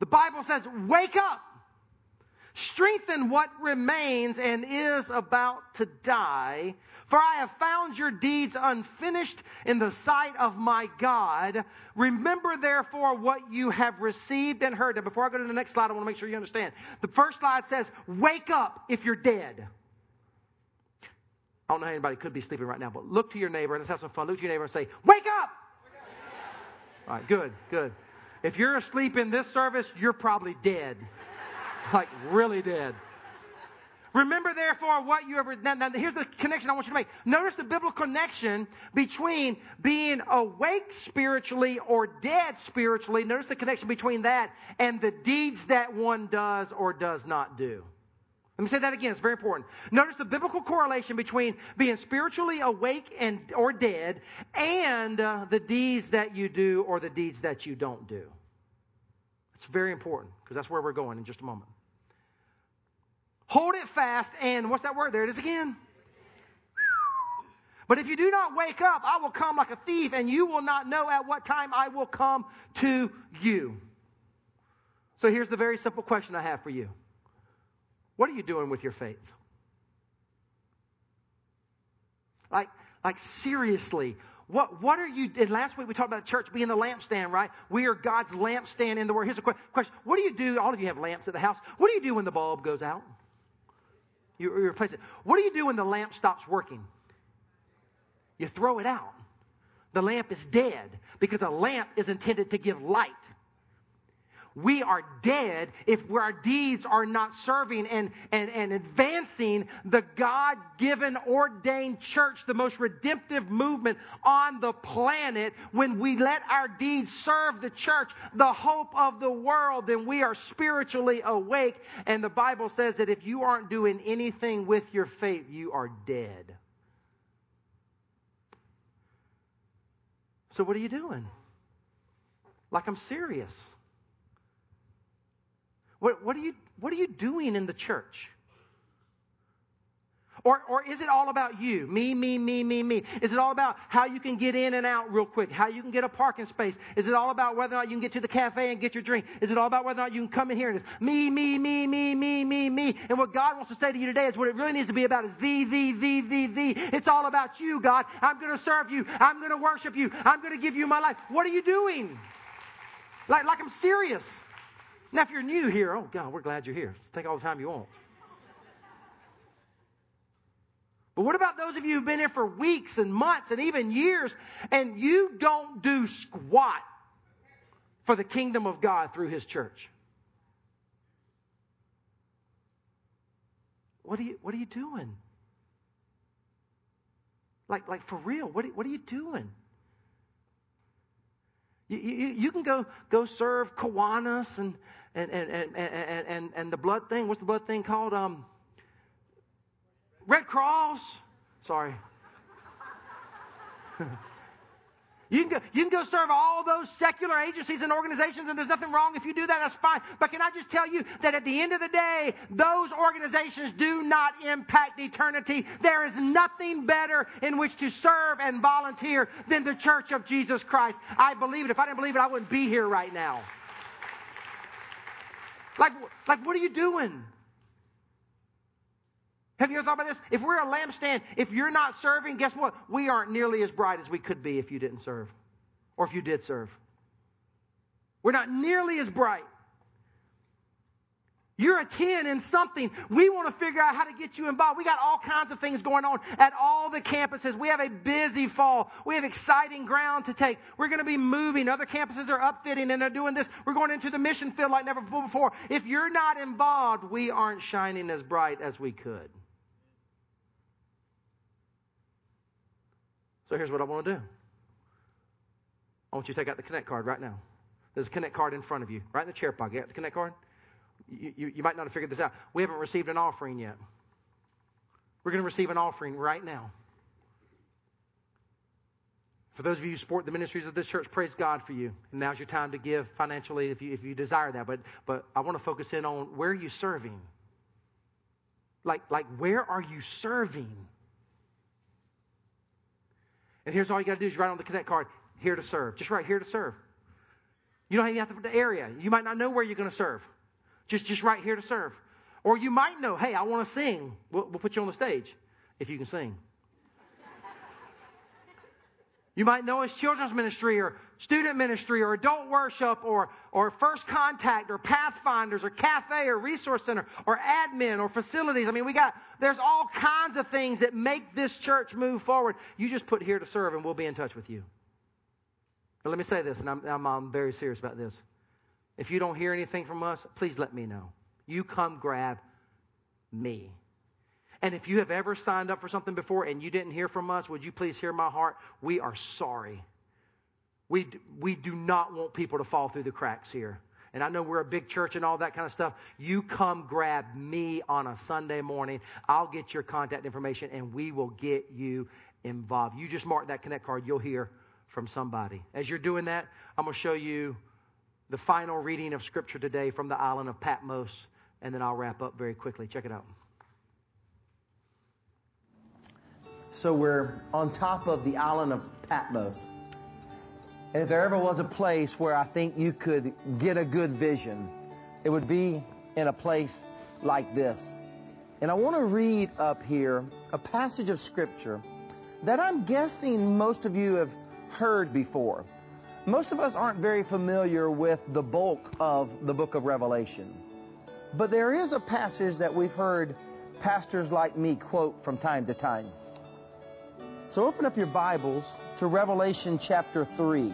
The Bible says, Wake up. Strengthen what remains and is about to die. For I have found your deeds unfinished in the sight of my God. Remember therefore what you have received and heard. And before I go to the next slide, I want to make sure you understand. The first slide says, Wake up if you're dead. I don't know how anybody could be sleeping right now, but look to your neighbor and let's have some fun. Look to your neighbor and say, Wake up! All right, good, good. If you're asleep in this service, you're probably dead. Like, really dead. Remember, therefore, what you ever. Now, now, here's the connection I want you to make. Notice the biblical connection between being awake spiritually or dead spiritually. Notice the connection between that and the deeds that one does or does not do. Let me say that again. It's very important. Notice the biblical correlation between being spiritually awake and or dead and uh, the deeds that you do or the deeds that you don't do. It's very important because that's where we're going in just a moment. Hold it fast, and what's that word? There it is again. But if you do not wake up, I will come like a thief, and you will not know at what time I will come to you. So here's the very simple question I have for you What are you doing with your faith? Like, like seriously, what, what are you, and last week we talked about church being the lampstand, right? We are God's lampstand in the world. Here's a question. What do you do? All of you have lamps at the house. What do you do when the bulb goes out? You, you replace it. What do you do when the lamp stops working? You throw it out. The lamp is dead because a lamp is intended to give light. We are dead if our deeds are not serving and, and, and advancing the God given, ordained church, the most redemptive movement on the planet. When we let our deeds serve the church, the hope of the world, then we are spiritually awake. And the Bible says that if you aren't doing anything with your faith, you are dead. So, what are you doing? Like, I'm serious. What, what, are you, what are you doing in the church? Or, or is it all about you? Me, me, me, me, me. Is it all about how you can get in and out real quick? How you can get a parking space? Is it all about whether or not you can get to the cafe and get your drink? Is it all about whether or not you can come in here and it's me, me, me, me, me, me, me? And what God wants to say to you today is what it really needs to be about is thee, thee, thee, thee, thee. It's all about you, God. I'm going to serve you. I'm going to worship you. I'm going to give you my life. What are you doing? Like, like I'm serious. Now, if you're new here, oh, God, we're glad you're here. Take all the time you want. But what about those of you who've been here for weeks and months and even years and you don't do squat for the kingdom of God through His church? What are you, what are you doing? Like, like for real, what are, what are you doing? You, you, you can go, go serve Kiwanis and, and, and, and, and, and, and the blood thing. What's the blood thing called? Um, Red Cross. Sorry. You can, go, you can go serve all those secular agencies and organizations, and there's nothing wrong if you do that. That's fine. But can I just tell you that at the end of the day, those organizations do not impact eternity. There is nothing better in which to serve and volunteer than the Church of Jesus Christ. I believe it. If I didn't believe it, I wouldn't be here right now. Like, like what are you doing? Have you ever thought about this? If we're a lampstand, if you're not serving, guess what? We aren't nearly as bright as we could be if you didn't serve. Or if you did serve. We're not nearly as bright. You're a 10 in something. We want to figure out how to get you involved. We got all kinds of things going on at all the campuses. We have a busy fall. We have exciting ground to take. We're going to be moving. Other campuses are upfitting and they're doing this. We're going into the mission field like never before. If you're not involved, we aren't shining as bright as we could. So here's what I want to do. I want you to take out the Connect card right now. There's a Connect card in front of you, right in the chair pocket. You got the Connect card? You, you, might not have figured this out. We haven't received an offering yet. We're going to receive an offering right now. For those of you who support the ministries of this church, praise God for you. And now's your time to give financially if you, if you desire that. But, but I want to focus in on where are you serving? Like, like where are you serving? And here's all you got to do is write on the Connect card, here to serve. Just write here to serve. You don't even have to put the area. You might not know where you're going to serve. Just, just right here to serve. Or you might know, hey, I want to sing. We'll, we'll put you on the stage if you can sing. You might know it's children's ministry or student ministry or adult worship or, or first contact or pathfinders or cafe or resource center or admin or facilities. I mean, we got, there's all kinds of things that make this church move forward. You just put here to serve and we'll be in touch with you. But let me say this, and I'm, I'm, I'm very serious about this. If you don't hear anything from us, please let me know. You come grab me. And if you have ever signed up for something before and you didn't hear from us, would you please hear my heart? We are sorry. We, we do not want people to fall through the cracks here. And I know we're a big church and all that kind of stuff. You come grab me on a Sunday morning. I'll get your contact information and we will get you involved. You just mark that connect card. You'll hear from somebody. As you're doing that, I'm going to show you the final reading of Scripture today from the island of Patmos, and then I'll wrap up very quickly. Check it out. So we're on top of the island of Patmos. And if there ever was a place where I think you could get a good vision, it would be in a place like this. And I want to read up here a passage of Scripture that I'm guessing most of you have heard before. Most of us aren't very familiar with the bulk of the book of Revelation. But there is a passage that we've heard pastors like me quote from time to time. So open up your Bibles to Revelation chapter 3.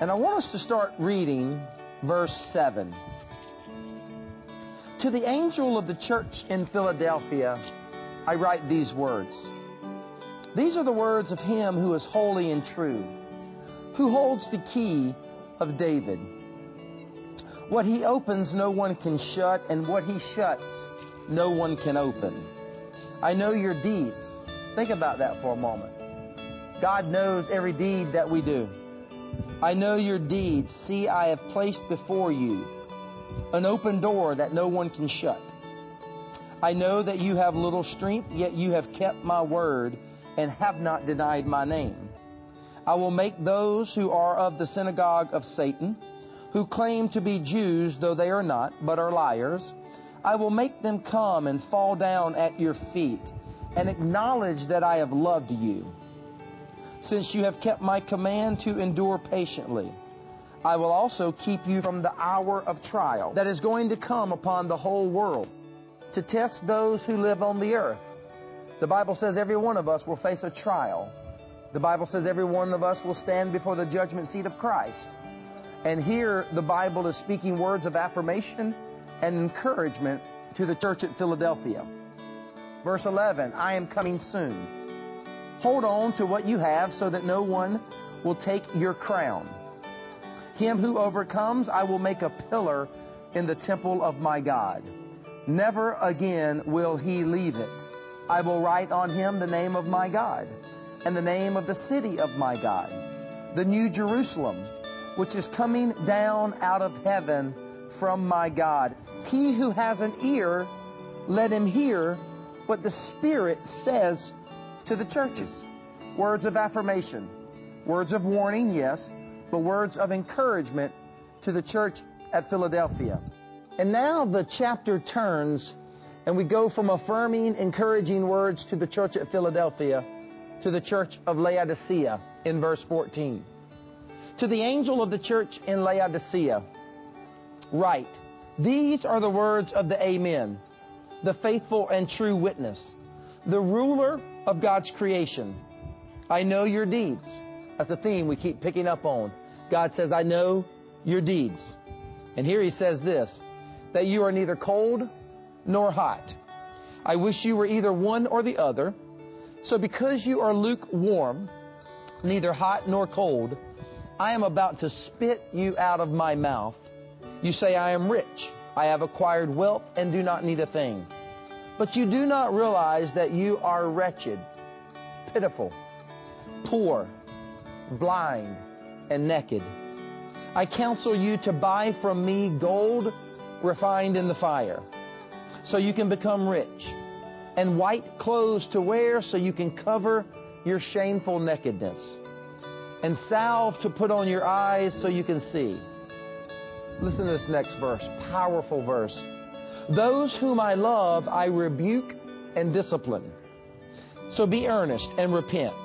And I want us to start reading verse 7. To the angel of the church in Philadelphia, I write these words. These are the words of him who is holy and true, who holds the key of David. What he opens, no one can shut, and what he shuts, no one can open. I know your deeds. Think about that for a moment. God knows every deed that we do. I know your deeds. See, I have placed before you an open door that no one can shut. I know that you have little strength, yet you have kept my word and have not denied my name. I will make those who are of the synagogue of Satan, who claim to be Jews, though they are not, but are liars, I will make them come and fall down at your feet and acknowledge that I have loved you. Since you have kept my command to endure patiently, I will also keep you from the hour of trial that is going to come upon the whole world to test those who live on the earth. The Bible says every one of us will face a trial. The Bible says every one of us will stand before the judgment seat of Christ. And here the Bible is speaking words of affirmation and encouragement to the church at Philadelphia. Verse 11, I am coming soon. Hold on to what you have so that no one will take your crown. Him who overcomes, I will make a pillar in the temple of my God. Never again will he leave it. I will write on him the name of my God and the name of the city of my God, the new Jerusalem, which is coming down out of heaven from my God. He who has an ear, let him hear what the Spirit says to the churches. Words of affirmation, words of warning, yes, but words of encouragement to the church at Philadelphia. And now the chapter turns and we go from affirming, encouraging words to the church at Philadelphia to the church of Laodicea in verse 14. To the angel of the church in Laodicea, write, These are the words of the Amen, the faithful and true witness, the ruler of God's creation. I know your deeds. That's a theme we keep picking up on. God says, I know your deeds. And here he says this, that you are neither cold nor hot. I wish you were either one or the other. So because you are lukewarm, neither hot nor cold, I am about to spit you out of my mouth. You say, I am rich. I have acquired wealth and do not need a thing. But you do not realize that you are wretched, pitiful, poor, blind, and naked. I counsel you to buy from me gold refined in the fire, so you can become rich, and white clothes to wear so you can cover your shameful nakedness, and salve to put on your eyes so you can see. Listen to this next verse, powerful verse. Those whom I love, I rebuke and discipline. So be earnest and repent.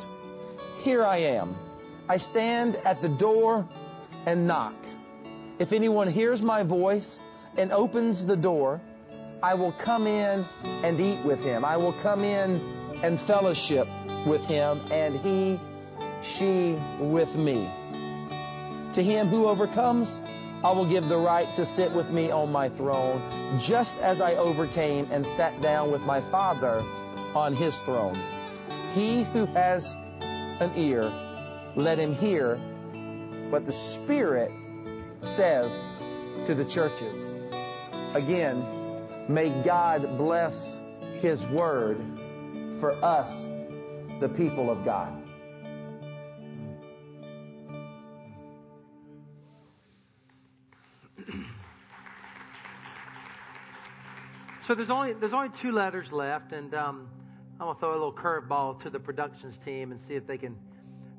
Here I am. I stand at the door and knock. If anyone hears my voice and opens the door, I will come in and eat with him. I will come in and fellowship with him, and he, she with me. To him who overcomes, I will give the right to sit with me on my throne, just as I overcame and sat down with my Father on his throne. He who has an ear, let him hear what the Spirit says to the churches. Again, may God bless his word for us, the people of God. So there's only there's only two letters left, and um, I'm gonna throw a little curveball to the productions team and see if they can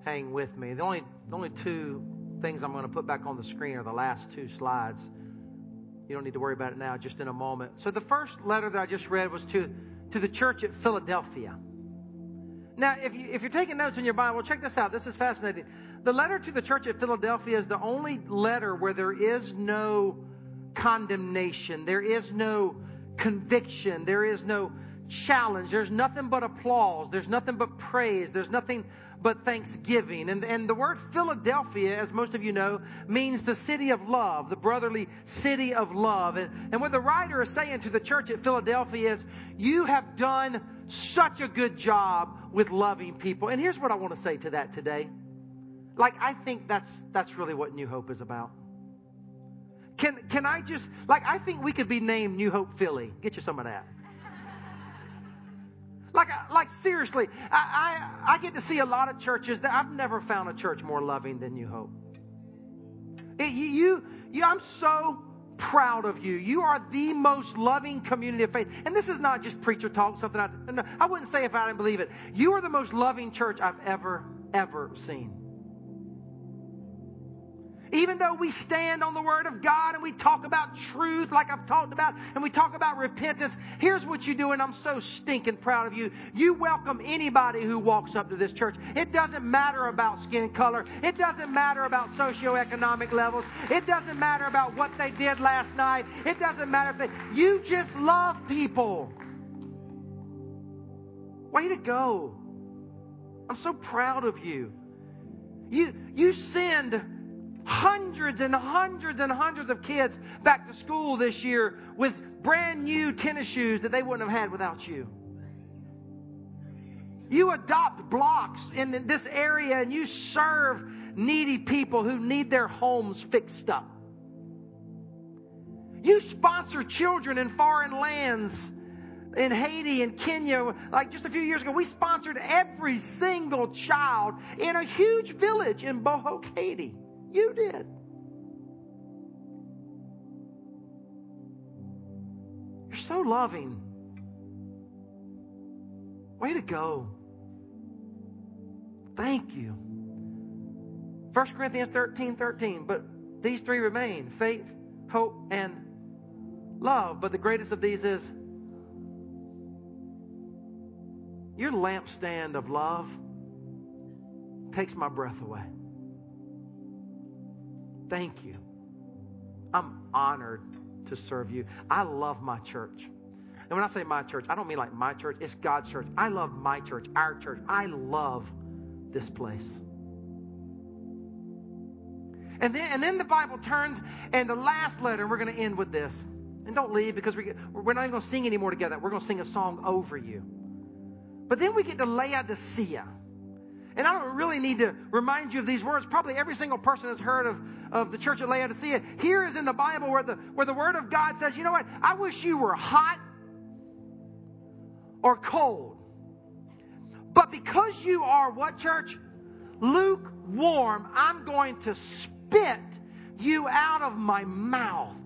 hang with me. The only the only two things I'm gonna put back on the screen are the last two slides. You don't need to worry about it now, just in a moment. So the first letter that I just read was to to the church at Philadelphia. Now, if you if you're taking notes in your Bible, check this out. This is fascinating. The letter to the church at Philadelphia is the only letter where there is no condemnation. There is no conviction. There is no challenge. There's nothing but applause. There's nothing but praise. There's nothing but thanksgiving. And, and the word Philadelphia, as most of you know, means the city of love, the brotherly city of love. And, and what the writer is saying to the church at Philadelphia is, you have done such a good job with loving people. And here's what I want to say to that today. Like, I think that's, that's really what New Hope is about. Can, can I just, like, I think we could be named New Hope Philly. Get you some of that. Like, like seriously, I, I, I get to see a lot of churches that I've never found a church more loving than New Hope. It, you, you, you, I'm so proud of you. You are the most loving community of faith. And this is not just preacher talk, something I, no, I wouldn't say if I didn't believe it. You are the most loving church I've ever, ever seen. Even though we stand on the Word of God and we talk about truth like I've talked about and we talk about repentance, here's what you do and I'm so stinking proud of you. You welcome anybody who walks up to this church. It doesn't matter about skin color. It doesn't matter about socioeconomic levels. It doesn't matter about what they did last night. It doesn't matter if they, you just love people. Way to go. I'm so proud of you. You, you send hundreds and hundreds and hundreds of kids back to school this year with brand new tennis shoes that they wouldn't have had without you. You adopt blocks in this area and you serve needy people who need their homes fixed up. You sponsor children in foreign lands in Haiti and Kenya, like just a few years ago, we sponsored every single child in a huge village in Bohoke, Haiti. You did. You're so loving. Way to go. Thank you. 1 Corinthians 13 13. But these three remain faith, hope, and love. But the greatest of these is your lampstand of love takes my breath away. Thank you. I'm honored to serve you. I love my church. And when I say my church, I don't mean like my church, it's God's church. I love my church, our church. I love this place. And then, and then the Bible turns, and the last letter, we're going to end with this. And don't leave because we, we're not even going to sing anymore together. We're going to sing a song over you. But then we get to Laodicea. And I don't really need to remind you of these words. Probably every single person has heard of, of the church at Laodicea. Here is in the Bible where the, where the Word of God says, you know what? I wish you were hot or cold. But because you are what, church? Lukewarm, I'm going to spit you out of my mouth.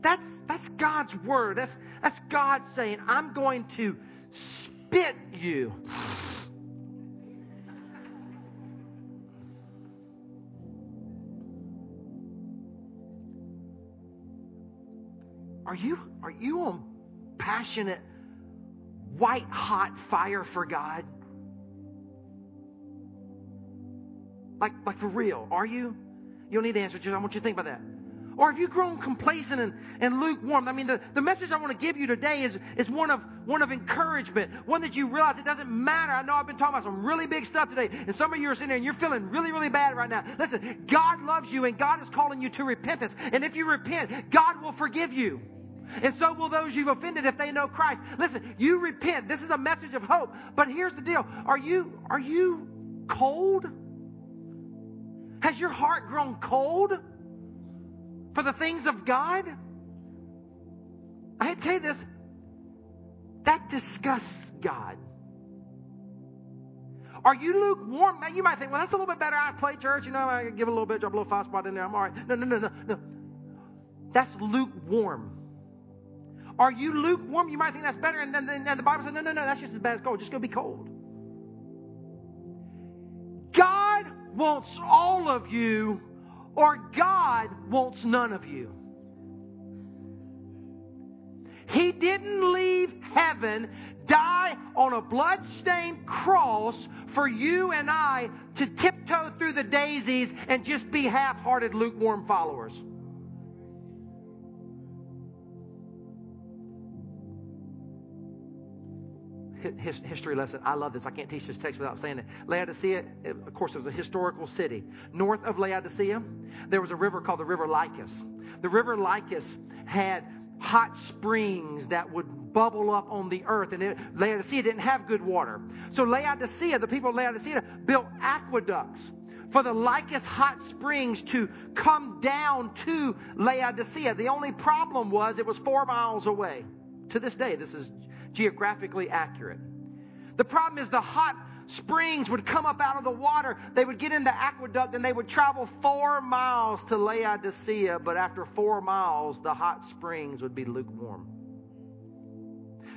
That's, that's God's word. That's, that's God saying, I'm going to spit you. Are you, are you on passionate, white hot fire for God? Like, like for real, are you? You don't need to answer, just I want you to think about that. Or have you grown complacent and, and lukewarm? I mean, the, the message I want to give you today is, is one of one of encouragement, one that you realize it doesn't matter. I know I've been talking about some really big stuff today, and some of you are sitting there and you're feeling really, really bad right now. Listen, God loves you and God is calling you to repentance. And if you repent, God will forgive you. And so will those you've offended if they know Christ. Listen, you repent. This is a message of hope. But here's the deal. Are you are you cold? Has your heart grown cold for the things of God? I tell you this. That disgusts God. Are you lukewarm? Now you might think, well, that's a little bit better. I play church, you know, I give a little bit, drop a little five spot in there. I'm all right. No, no, no, no, no. That's lukewarm. Are you lukewarm? You might think that's better. And then, then the Bible says, no, no, no, that's just as bad as cold. Just go be cold. God wants all of you, or God wants none of you. He didn't leave heaven, die on a blood-stained cross for you and I to tiptoe through the daisies and just be half-hearted, lukewarm followers. History lesson. I love this. I can't teach this text without saying it. Laodicea, of course, it was a historical city. North of Laodicea, there was a river called the River Lycus. The River Lycus had hot springs that would bubble up on the earth, and it, Laodicea didn't have good water. So Laodicea, the people of Laodicea, built aqueducts for the Lycus hot springs to come down to Laodicea. The only problem was it was four miles away. To this day, this is geographically accurate. The problem is the hot springs would come up out of the water. They would get in the aqueduct and they would travel four miles to Laodicea, but after four miles, the hot springs would be lukewarm.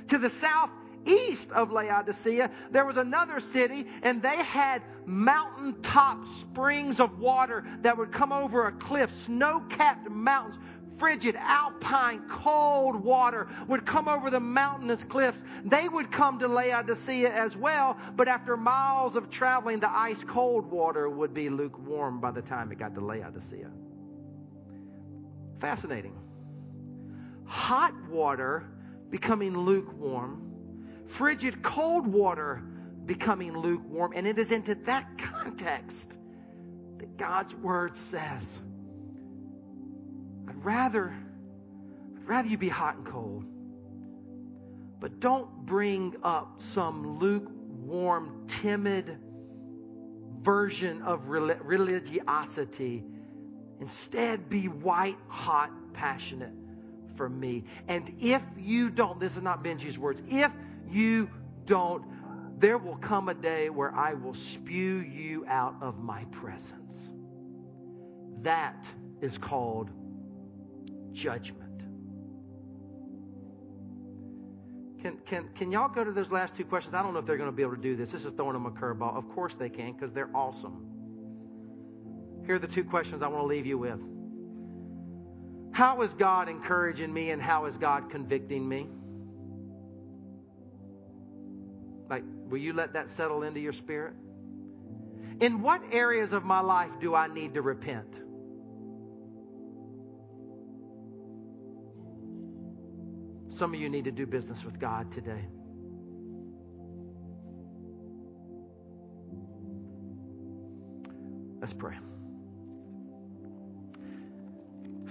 To the southeast of Laodicea, there was another city, and they had mountaintop springs of water that would come over a cliff, snow capped mountains frigid, alpine, cold water would come over the mountainous cliffs. They would come to Laodicea as well, but after miles of traveling, the ice cold water would be lukewarm by the time it got to Laodicea. Fascinating. Hot water becoming lukewarm, frigid, cold water becoming lukewarm, and it is into that context that God's word says I'd rather, I'd rather you be hot and cold. But don't bring up some lukewarm, timid version of religiosity. Instead, be white hot, passionate for me. And if you don't, this is not Benji's words, if you don't, there will come a day where I will spew you out of my presence. That is called judgment. Can, can, can y'all go to those last two questions? I don't know if they're going to be able to do this. This is throwing them a curveball. Of course they can because they're awesome. Here are the two questions I want to leave you with. How is God encouraging me and how is God convicting me? Like, will you let that settle into your spirit? In what areas of my life do I need to repent? Some of you need to do business with God today. Let's pray.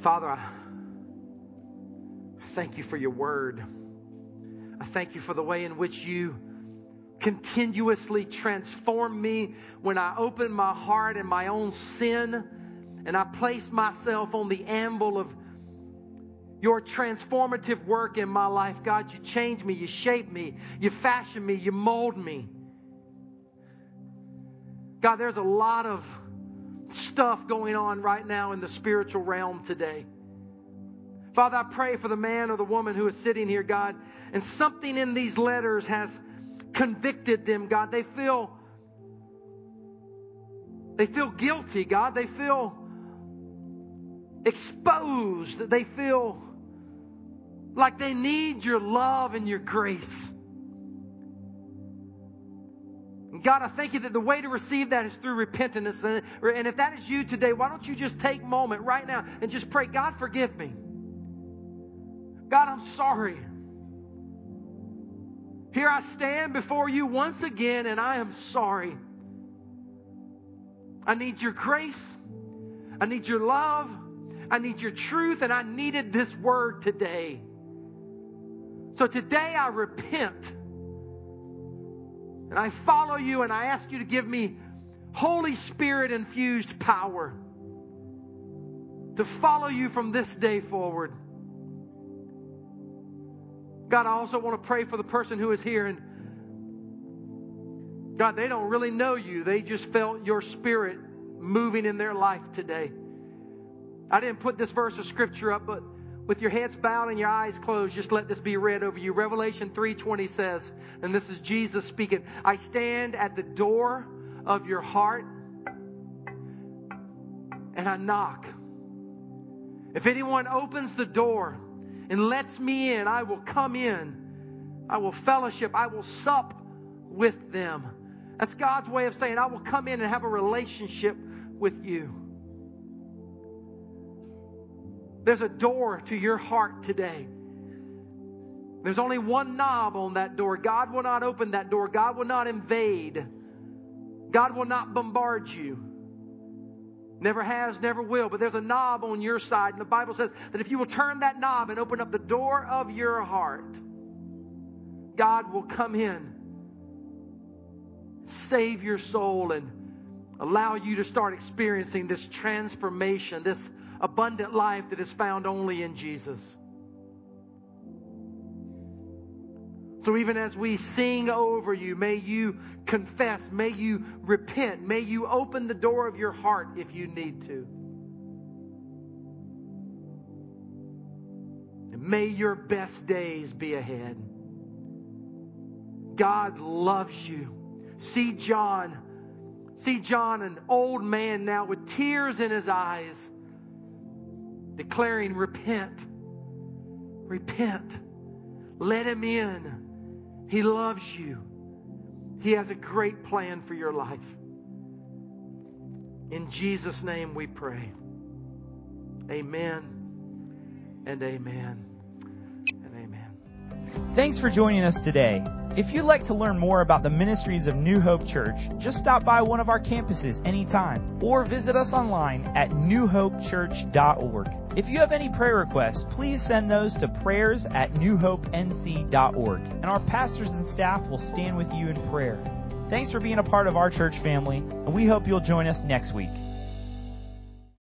Father, I thank you for your word. I thank you for the way in which you continuously transform me when I open my heart and my own sin and I place myself on the anvil of your transformative work in my life. God, you change me, you shape me, you fashion me, you mold me. God, there's a lot of stuff going on right now in the spiritual realm today. Father, I pray for the man or the woman who is sitting here, God, and something in these letters has convicted them, God. They feel they feel guilty, God. They feel exposed. They feel like they need your love and your grace. God, I thank you that the way to receive that is through repentance. And if that is you today, why don't you just take a moment right now and just pray, God, forgive me. God, I'm sorry. Here I stand before you once again, and I am sorry. I need your grace. I need your love. I need your truth, and I needed this word today. So today I repent. And I follow you, and I ask you to give me Holy Spirit infused power to follow you from this day forward. God, I also want to pray for the person who is here and God, they don't really know you. They just felt your spirit moving in their life today. I didn't put this verse of scripture up, but with your heads bowed and your eyes closed, just let this be read over you. Revelation 3:20 says, and this is Jesus speaking, I stand at the door of your heart and I knock. If anyone opens the door and lets me in, I will come in. I will fellowship. I will sup with them. That's God's way of saying, I will come in and have a relationship with you. There's a door to your heart today. There's only one knob on that door. God will not open that door. God will not invade. God will not bombard you. Never has, never will. But there's a knob on your side. And the Bible says that if you will turn that knob and open up the door of your heart, God will come in, save your soul, and allow you to start experiencing this transformation, this abundant life that is found only in Jesus. So even as we sing over you, may you confess, may you repent, may you open the door of your heart if you need to. And may your best days be ahead. God loves you. See John, see John, an old man now with tears in his eyes, declaring, Repent, repent, let him in. He loves you. He has a great plan for your life. In Jesus' name we pray. Amen and amen and amen. Thanks for joining us today. If you'd like to learn more about the ministries of New Hope Church, just stop by one of our campuses anytime or visit us online at newhopechurch.org. If you have any prayer requests, please send those to prayers at newhopenc.org and our pastors and staff will stand with you in prayer. Thanks for being a part of our church family, and we hope you'll join us next week.